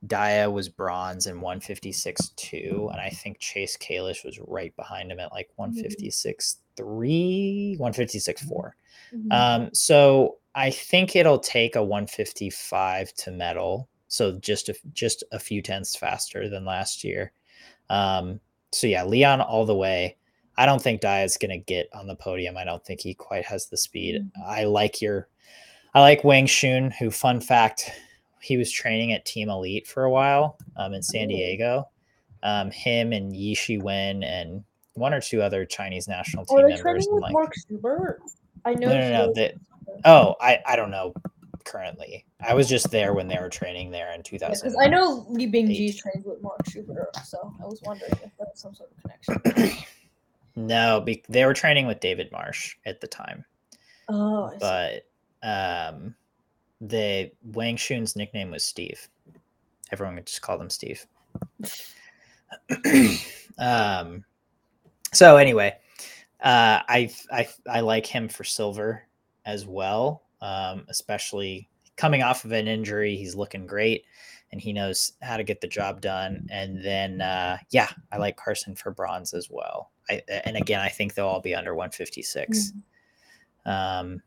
Daiya was bronze in 156.2, And I think Chase Kalisz was right behind him at like 156 3, 156 4. Mhm. Um, so I think it'll take a 155 to medal. So just a, just a few tenths faster than last year. Um, so yeah, Leon all the way. I don't think Daiya is going to get on the podium. I don't think he quite has the speed. I like your, I like Wang Shun, who, fun fact, he was training at Team Elite for a while um, in San Oh. Diego. Um, him and Ye Shiwen and one or two other Chinese national team Are they members. training with like- Mark Schubert? I know. no, no, no. That, oh, I, I don't know currently. I was just there when they were training there in 2000. because I know Li Bingjie trained with Mark Schubert, so I was wondering if there was some sort of connection. *clears throat* No, be, they were training with David Marsh at the time, Oh, I see. but um, the Wang Shun's nickname was Steve. Everyone would just call him Steve. *clears throat* um, so anyway, uh, I, I I like him for silver as well, um, especially coming off of an injury. He's looking great, and he knows how to get the job done. And then, uh, yeah, I like Carson for bronze as well. I, and again, I think they'll all be under 156. Um,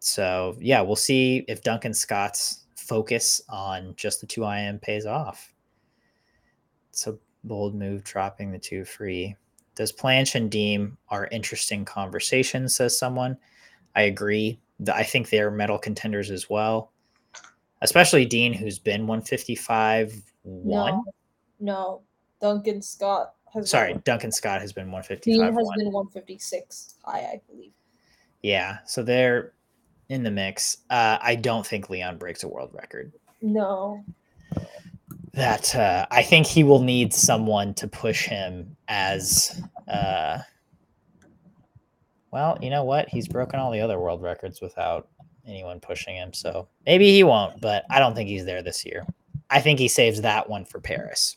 so yeah, we'll see if Duncan Scott's focus on just the two IM pays off. It's a bold move, dropping the two free. Does Planch and Deem are interesting conversations, says someone. I agree. I think they're metal contenders as well, especially Dean, who's been 155 one. No, no. Duncan Scott has Sorry, been, Duncan Scott has been Dean has one. been 156 high, I believe. Yeah, so they're in the mix. Uh, I don't think Leon breaks a world record. No. That uh, I think he will need someone to push him as. Uh, well, you know what? He's broken all the other world records without anyone pushing him. So maybe he won't, but I don't think he's there this year. I think he saves that one for Paris.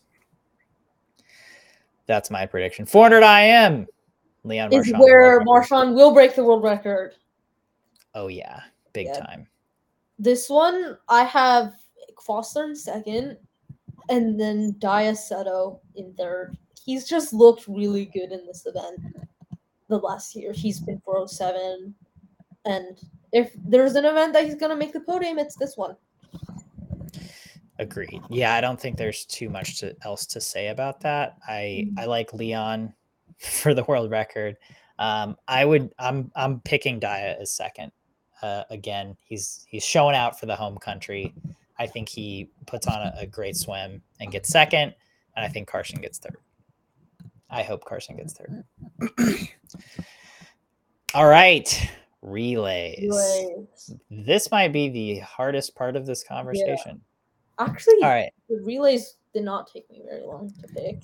That's my prediction. 400 IM. Leon Is Marchand where. Marchand will break the world record. Oh yeah, big Yeah. time. This one I have Foster in second, and then Daiya Seto in third. He's just looked really good in this event. The last year he's been 407, and if there's an event that he's gonna make the podium, it's this one. Agreed. Yeah, I don't think there's too much to, else to say about that. I Mhm. I like Leon *laughs* for the world record. Um, I would. I'm I'm picking Daiya as second. Uh, again, he's he's showing out for the home country. I think he puts on a, a great swim and gets second, and I think Carson gets third. I hope Carson gets third. *clears throat* All right, relays. Relays. This might be the hardest part of this conversation. Actually, All right. the relays did not take me very long to pick.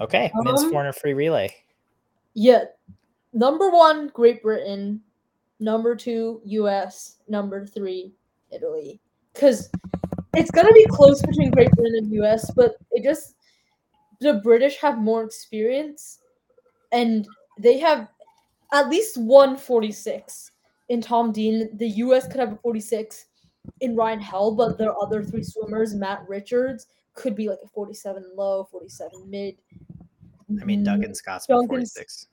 Okay. Men's Um, 400 free relay. Yeah, number one, Great Britain. Number two, U.S. Number three, Italy. Because it's gonna be close between Great Britain and U.S., but it just the British have more experience, and they have at least one 46 in Tom Dean. The U.S. could have a 46 in Ryan Held, but their other three swimmers, Matt Richards, could be like a 47 low, 47 mid. I mean, Duncan Scott's Duncan's- 46.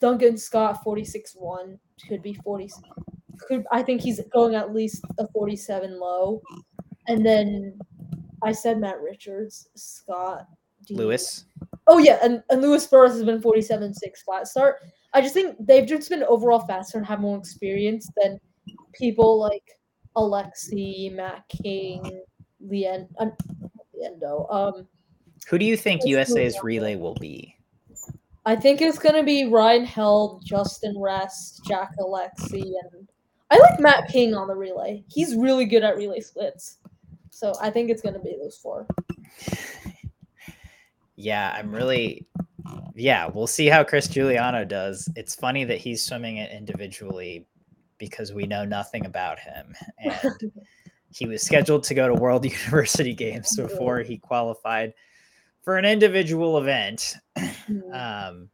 Duncan Scott 46 1 could be 40 could I think he's going at least a 47 low. And then I said Matt Richards, Scott Dean. Lewis. Oh yeah, and, and Lewis Burras has been 47 6 flat start. I just think they've just been overall faster and have more experience than people like Alexy, Matt King, Leon um, Liendo. Um Who do you think USA's relay will be? I think it's gonna be Ryan Held, Justin Ress, Jack Alexy, and I like Matt King on the relay. He's really good at relay splits. So I think it's gonna be those four. Yeah, I'm really. Yeah, we'll see how Chris Giuliano does. It's funny that he's swimming it individually because we know nothing about him. And *laughs* he was scheduled to go to World *laughs* University Games before he qualified for an individual event. Mm, *clears throat* Um,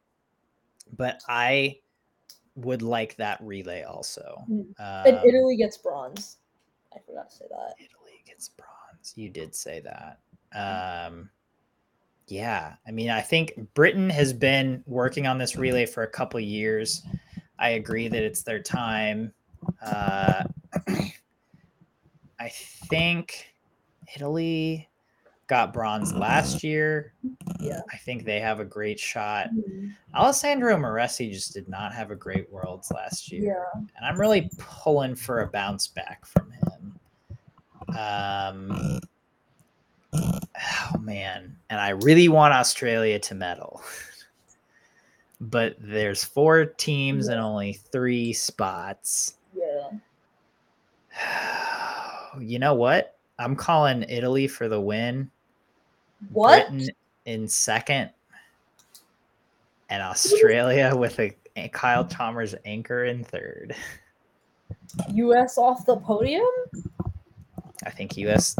but I would like that relay also. Mm. Um, and Italy gets bronze. I forgot to say that. Italy gets bronze. You did say that. Um, yeah, I mean, I think Britain has been working on this relay for a couple years. I agree that it's their time. Uh, *clears throat* I think Italy got bronze last year. Yeah. I think they have a great shot. Mm, Alessandro Miressi just did not have a great worlds last year Yeah. and I'm really pulling for a bounce back from him. Um, oh man, and I really want Australia to medal, *laughs* but there's four teams and only three spots. Yeah. *sighs* You know what? I'm calling Italy for the win. What? Britain in second, and Australia with a, a Kyle Chalmers anchor in third. US off the podium? I think US.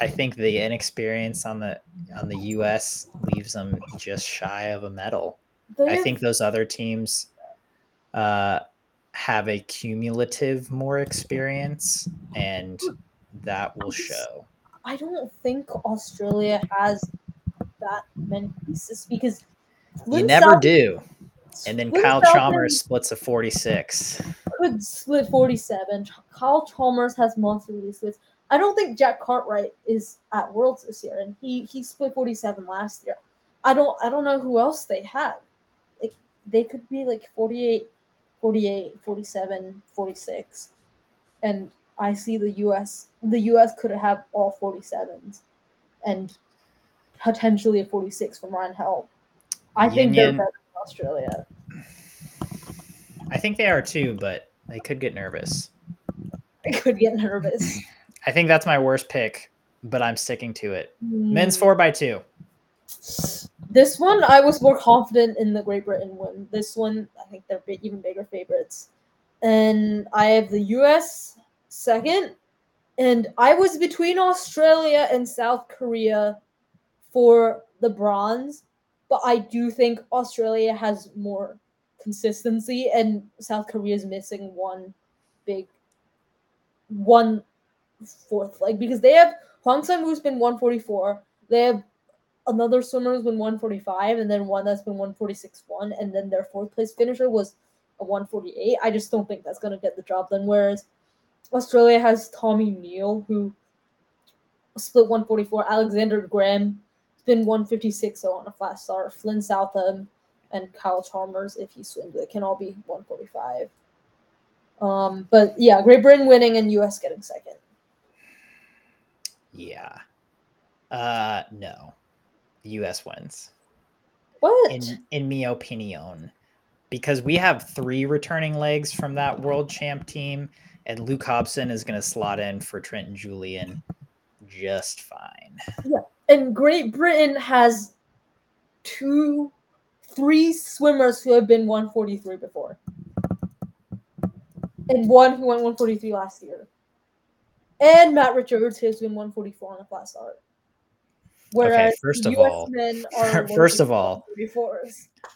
I think the inexperience on the on the US leaves them just shy of a medal. They I think those other teams uh, have a cumulative more experience, and that will show. I don't think Australia has that many pieces because You never South- do. And then Lynn Kyle Southern Chalmers splits a 46. could split 47. Kyle Chalmers has monster splits. I don't think Jack Cartwright is at Worlds this year, and he he split 47 last year. I don't I don't know who else they have. Like they could be like 48, 48, 47, 46. and I see the U.S. The U.S. could have all 47s, and potentially a 46 from Ryan Held. I think they're better than Australia. I think they are too, but they could get nervous. I could get nervous. *laughs* I think that's my worst pick, but I'm sticking to it. Men's Mm. four by two. This one, I was more confident in the Great Britain win. This one, I think they're big, even bigger favorites. And I have the US second. And I was between Australia and South Korea for the bronze. But I do think Australia has more consistency, and South Korea is missing one big, one fourth leg because they have Hwang Sun-woo who's been 144. They have another swimmer who's been 145 and then one that's been 146 1 and then their fourth place finisher was a 148 i just don't think that's going to get the job done whereas australia has tommy neill who split 144 alexander graham been 156 on a flat start flynn southam and kyle chalmers if he swims it can all be 145 um but yeah great britain winning and us getting second Yeah. Uh no. The US wins. what In in mi opinion. Because we have three returning legs from that world champ team, and Luke Hobson is gonna slot in for Trent and Julian just fine. Yeah. and Great Britain has two, three swimmers who have been 143 before, and one who went 143 last year, and Matt Richards who's been 144 on a flat start. Whereas first of US all- *laughs* first of all,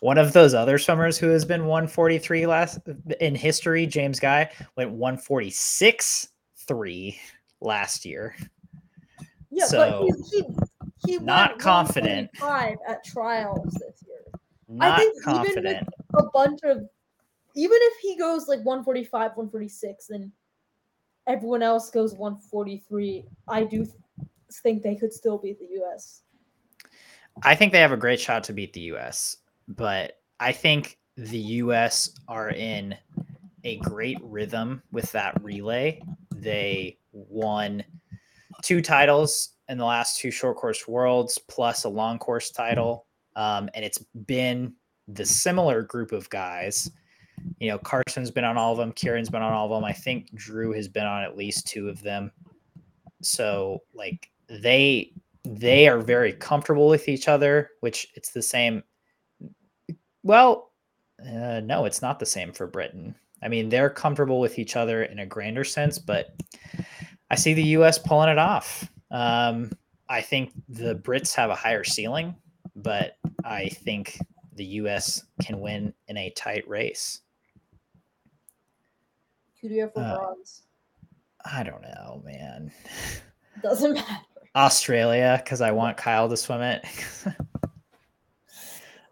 One of those other swimmers who has been 143 last in history, James Guy, went 146 3 last year. yeah, so, but he, he, he not confident. 145 at trials this year. Not think even with- confident. a bunch of even if he goes like 145 146 then everyone else goes 143 i do think they could still beat the us I think they have a great shot to beat the US, but I think the US are in a great rhythm with that relay. They won two titles in the last two short course worlds, plus a long course title. Um, and it's been the similar group of guys. You know, Carson's been on all of them, Kieran's been on all of them. I think Drew has been on at least two of them. So, like, they they are very comfortable with each other, which it's the same. Well, uh, no, it's not the same for Britain. I mean, they're comfortable with each other in a grander sense, but I see the U.S. pulling it off. Um, I think the Brits have a higher ceiling, but I think the U.S. can win in a tight race. who do you have for Uh, bronze I don't know, man. *laughs* doesn't matter Australia because I want Kyle to swim it. *laughs*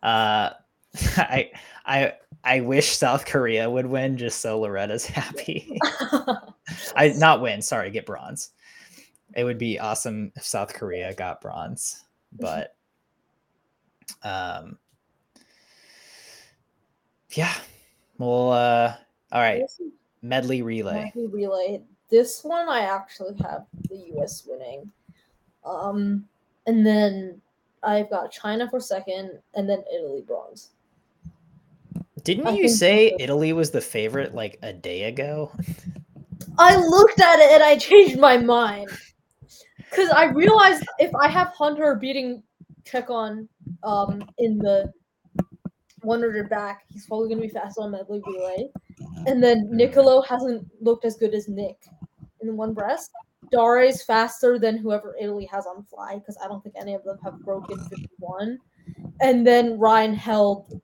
uh, *laughs* I I I wish South Korea would win just so Loretta's happy. *laughs* I not win, sorry, get bronze. It would be awesome if South Korea got bronze, but um, yeah. Well, uh, all right, medley relay. Medley relay. This one I actually have the US winning. Um and then I've got China for second and then Italy bronze. Didn't I you say. Italy was the favorite like a day ago? I looked at it and I *laughs* changed my mind. Cause I realized if I have Hunter beating Ceccon um in the 100 back, he's probably gonna be fast on medley relay. And then Nicolo hasn't looked as good as Nick in the one breast. Dare's faster than whoever Italy has on fly because I don't think any of them have broken 51. And then Ryan Held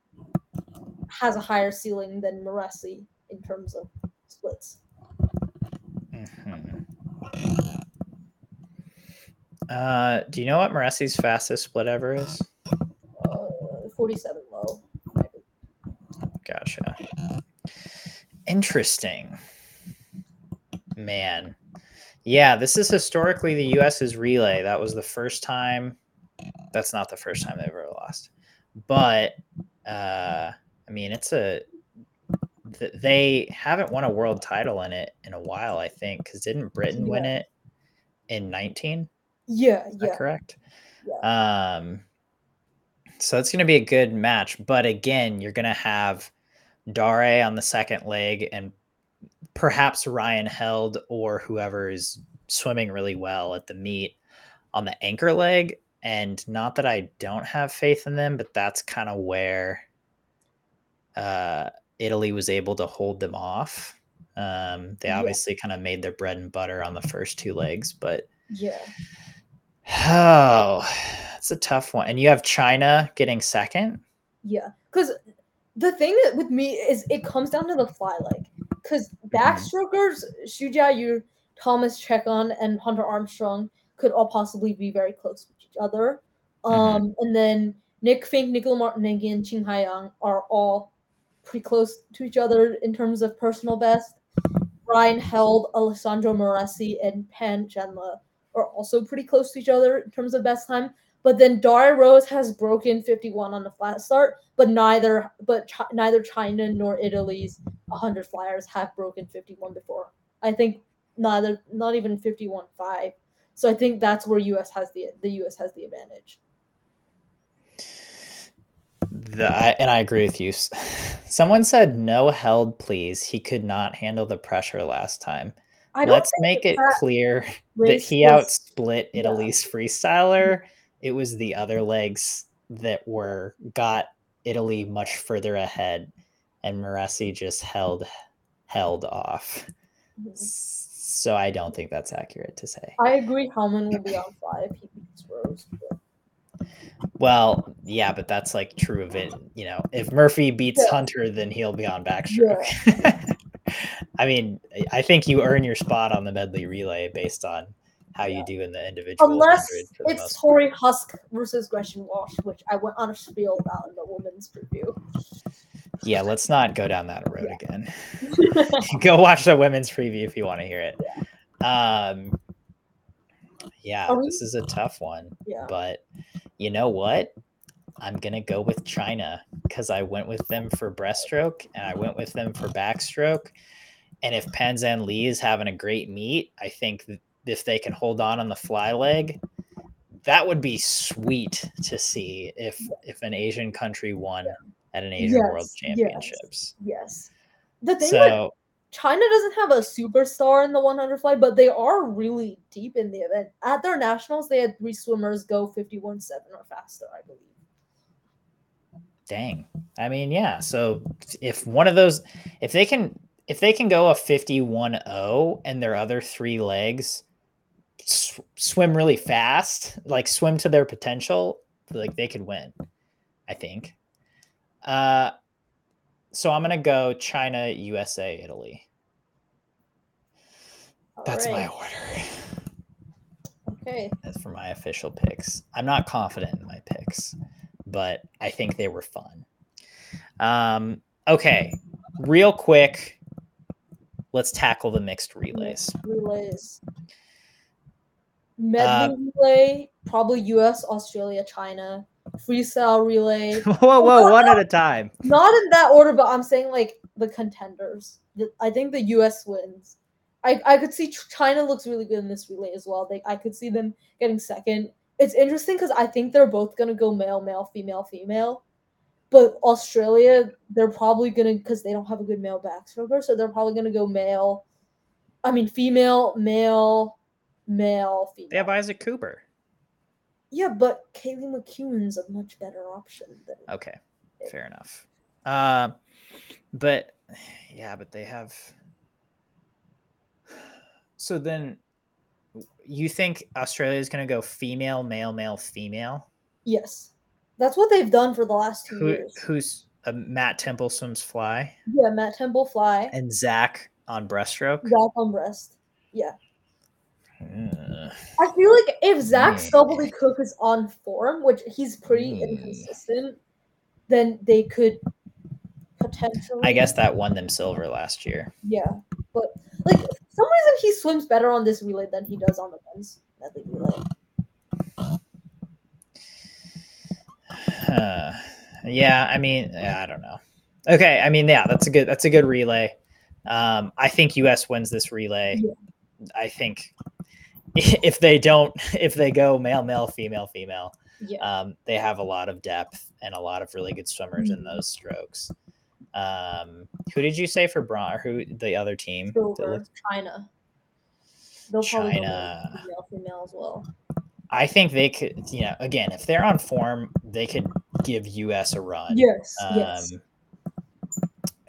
has a higher ceiling than Miressi in terms of splits. Mhm. Uh, do you know what Miressi's fastest split ever is? Uh, 47 low. Gotcha. Interesting. Man. Yeah, this is historically the US's relay. That was the first time. That's not the first time they've ever lost. But uh I mean it's a th- they haven't won a world title in it in a while. I think because didn't Britain win it in nineteen? Yeah, Is that yeah, correct? Um, so it's going to be a good match. But again, you're going to have Dare on the second leg and perhaps Ryan Held or whoever is swimming really well at the meet on the anchor leg. And not that I don't have faith in them, but that's kind of where uh, Italy was able to hold them off. Um, they Yeah. obviously kind of made their bread and butter on the first two legs, but yeah. Oh, it's a tough one. And you have China getting second. Yeah, because the thing with me is it comes down to the fly leg. Because backstrokers, Xu Jiayu, Thomas Ceccon, and Hunter Armstrong could all possibly be very close with each other. Um, and then Nick Fink, Nicola Martinenghi, and Qin Haiyang are all pretty close to each other in terms of personal best. Ryan Held, Alessandro Miressi, and Pan Zhanle are also pretty close to each other in terms of best time. But then Dare Rose has broken 51 on the flat start, but neither but Chi- neither China nor Italy's 100 flyers have broken 51 before. I think neither not even 51.5. So I think that's where US has the the US has the advantage. The, and I agree with you. Someone said no held, please. He could not handle the pressure last time. I Let's make it clear that he outsplit yeah. Italy's freestyler. It was the other legs that were got Italy much further ahead, and Miressi just held held off. Mm-hmm. S- So I don't think that's accurate to say. I agree. Heilman will be on five. He beats Rose. but- Well, yeah, but that's like true of it. You know, if Murphy beats Yeah. Hunter, then he'll be on backstroke. *laughs* I mean, I think you earn your spot on the medley relay based on how you do in the individual. Unless it's Torri Huske versus Gretchen Walsh, which I went on a spiel about in the women's preview. Yeah, let's not go down that road again. *laughs* *laughs* go watch the women's preview if you want to hear it. Um, yeah, we- this is a tough one, yeah. but you know what? I'm gonna go with China because I went with them for breaststroke and I went with them for backstroke. And if Pan Zhanle is having a great meet, I think if they can hold on on the fly leg, that would be sweet to see if if an Asian country won at an Asian World Yes, yes. Championships. Yes. The thing So China doesn't have a superstar in the 100 fly, but they are really deep in the event. At their nationals, they had three swimmers go 51 7 or faster, I believe. dang. I mean, yeah. So if one of those if they can if they can go a 51-0 and their other three legs sw- swim really fast, like swim to their potential, like they could win, I think. Uh so I'm gonna go China, USA, Italy. That's my order. Okay. That's for my official picks. I'm not confident in my picks, but I think they were fun. Um, okay, real quick, let's tackle the mixed relays. Relays. Uh, Medley relay, probably US, Australia, China. Freestyle relay. *laughs* whoa, whoa, one at a time. Not in that order, but I'm saying like the contenders. I think the US wins. I, I could see China looks really good in this relay as well. They I could see them getting second. It's interesting because I think they're both gonna go male, male, female, female. But Australia, they're probably gonna because they don't have a good male backstroker, so they're probably gonna go male. I mean, female, male, male, female. They have Isaac Cooper. yeah, but Kaylee McKeown's a much better option than Okay, fair enough. Uh, but yeah, but they have. So then, you think Australia is going to go female, male, male, female? yes. That's what they've done for the last two Who, years. who's uh, Matt Temple swims fly Yeah, Matt Temple fly. and Zac on breaststroke? Zac on breast. Yeah. Ugh. I feel like if Zac Hmm. Stubblety-Cook is on form, which he's pretty Hmm. inconsistent, then they could potentially I guess that won them silver last year. Yeah. But like for some reason he swims better on this relay than he does on the men's medley relay. Huh. *sighs* yeah, I mean, yeah, I don't know. Okay, I mean, yeah, that's a good that's a good relay. Um, I think US wins this relay. Yeah. I think *laughs* if they don't, if they go male, male, female, female, Yeah. um, they have a lot of depth and a lot of really good swimmers in Mhm. those strokes. Um, who did you say for bronze? Or who the other team? Silver, China. They'll probably go China. with female, female as well. I think they could. You know, again, if they're on form, they could give US a run. Yes, yes.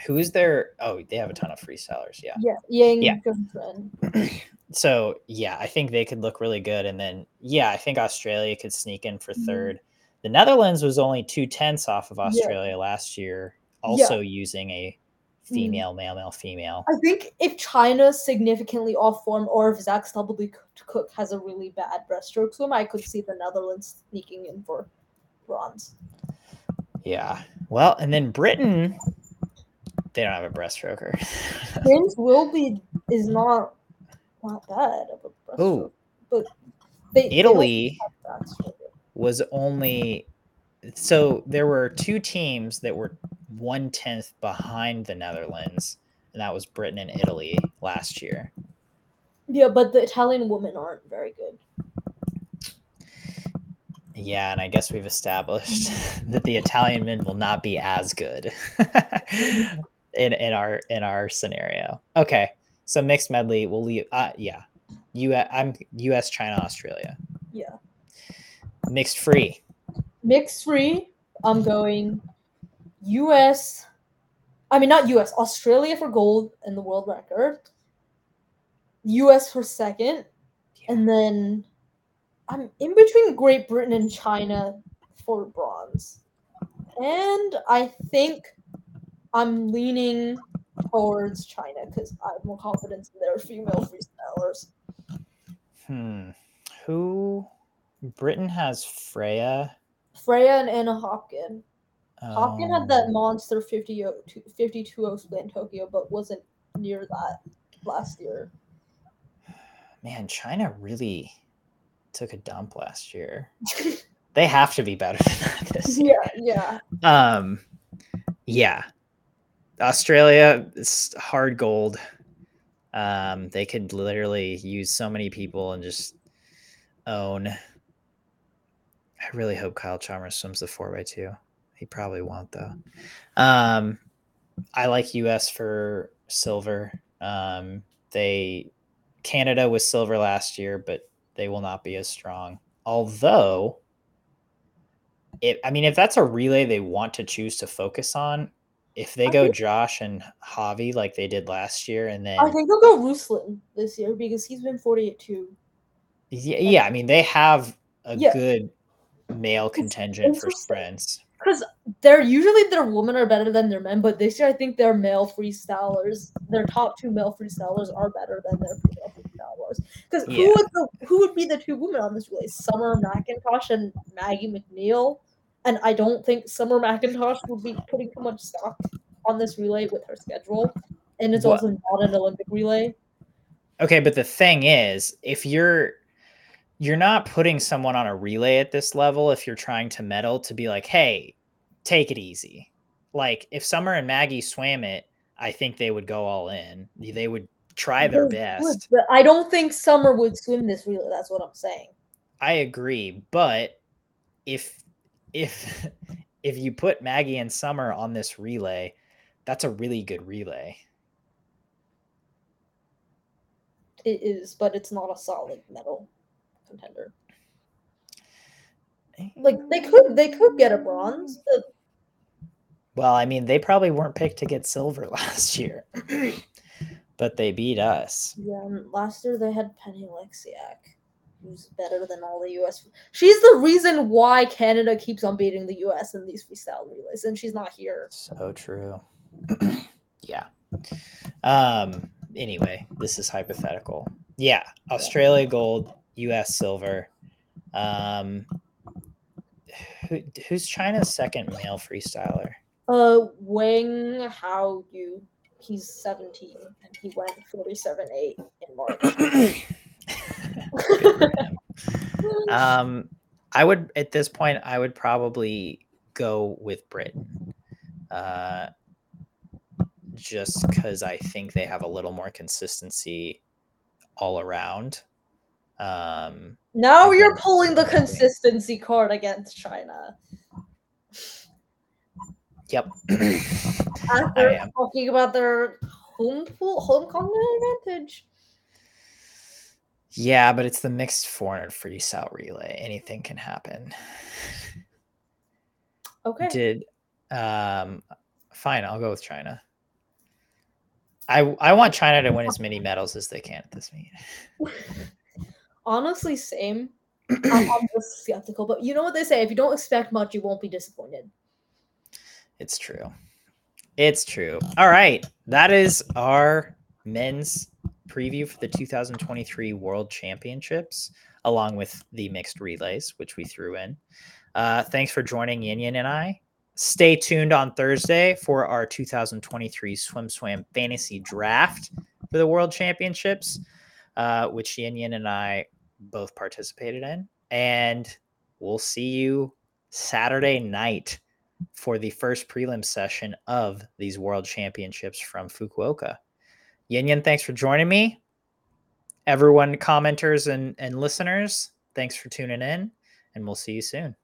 Um, who's their? Oh, they have a ton of freestylers. Yeah. Yeah, Yang yeah. *clears throat* So yeah, I think they could look really good, and then yeah, I think Australia could sneak in for Mhm. third. The Netherlands was only two tenths off of Yeah. Australia last year, Yeah. also using a Mm. female, male, male, female. I think if China's significantly off form, or if Zach Stubbleby Cook has a really bad breaststroke swim, I could see the Netherlands sneaking in for bronze. Yeah. Well, and then Britain, they don't have a breaststroker. *laughs* James Wilby is not not bad of a breaststroke, Ooh. but they they Italy backstroke. was only so there were two teams that were one tenth behind the Netherlands, and that was Britain and Italy last year. Yeah, but the Italian women aren't very good. Yeah, and I guess we've established *laughs* that the Italian men will not be as good *laughs* in in our in our scenario. Okay, so mixed medley. We'll leave. Uh, yeah, U. I'm U.S. China Australia. Yeah. Mixed free. Mixed free, I'm going US. I mean, not US, Australia for gold and the world record. US for second. And then I'm in between Great Britain and China for bronze. And I think I'm leaning towards China because I have more confidence in their female freestylers. Hmm. Who? Britain has Freya. Freya and Anna Hopkin. Hopkin had that Um, monster 50 52 split in Tokyo, but wasn't near that last year. Man, China really took a dump last year. *laughs* They have to be better than that this year. yeah, yeah. Um, yeah, Australia is hard gold. Um, they could literally use so many people and just own. I really hope Kyle Chalmers swims the four x two. He probably won't though. Um, I like US for silver. Um, they Canada was silver last year, but they will not be as strong. Although it I mean, if that's a relay they want to choose to focus on, if they I go think- Josh and Javi like they did last year, and then I think they'll go Ruslan this year because he's been 48 too. yeah, yeah, I mean they have a Yeah. good male contingent for sprints. Because they're usually their women are better than their men, but this year I think their male freestylers, their top two male freestylers are better than their female freestylers. Because Yeah. who would the who would be the two women on this relay? Summer McIntosh and Maggie Mac Neil. And I don't think Summer McIntosh would be putting too much stock on this relay with her schedule. And it's What- also not an Olympic relay. Okay, but the thing is, if you're you're not putting someone on a relay at this level if you're trying to medal to be like, hey, take it easy. Like if Summer and Maggie swam it, I think they would go all in. They would try their best. But I don't think Summer would swim this relay. That's what I'm saying. I agree, but if if *laughs* if you put Maggie and Summer on this relay, that's a really good relay. It is, but it's not a solid medal contender. Like they could they could get a bronze. But Well, I mean, they probably weren't picked to get silver *laughs* last year, *clears throat* but they beat us. yeah, last year they had Penny Oleksiak, who's better than all the US. She's the reason why Canada keeps on beating the US in these freestyle relays, and she's not here. So true. *clears throat* yeah. Um. Anyway, this is hypothetical. Yeah, Australia gold, U.S. silver. Um. Who, who's China's second male freestyler? Uh, Wang Hao Yu, he's 17 and he went 47.8 in March. *clears throat* Good for him. um, I would at this point I would probably go with Britain. Uh, just because I think they have a little more consistency all around. Um, Now you're pulling the consistency card against China. yep. *clears throat* After am. talking about their home pool, home continent advantage. Yeah, but it's the mixed 400 freestyle relay. Anything can happen. Okay. Did um fine, I'll go with China. I I want China to win as many medals as they can at this meet. *laughs* Honestly, same. I'm, I'm just skeptical, but you know what they say: if you don't expect much, you won't be disappointed. It's true. It's true. All right. That is our men's preview for the 2023 World Championships, along with the mixed relays, which we threw in. Uh, thanks for joining YanYan and I. Stay tuned on Thursday for our 2023 SwimSwam Fantasy Draft for the World Championships, uh, which YanYan and I both participated in. And we'll see you Saturday night for the first prelim session of these World Championships from Fukuoka. YanYan, thanks for joining me. Everyone, commenters and, and listeners, thanks for tuning in, and we'll see you soon.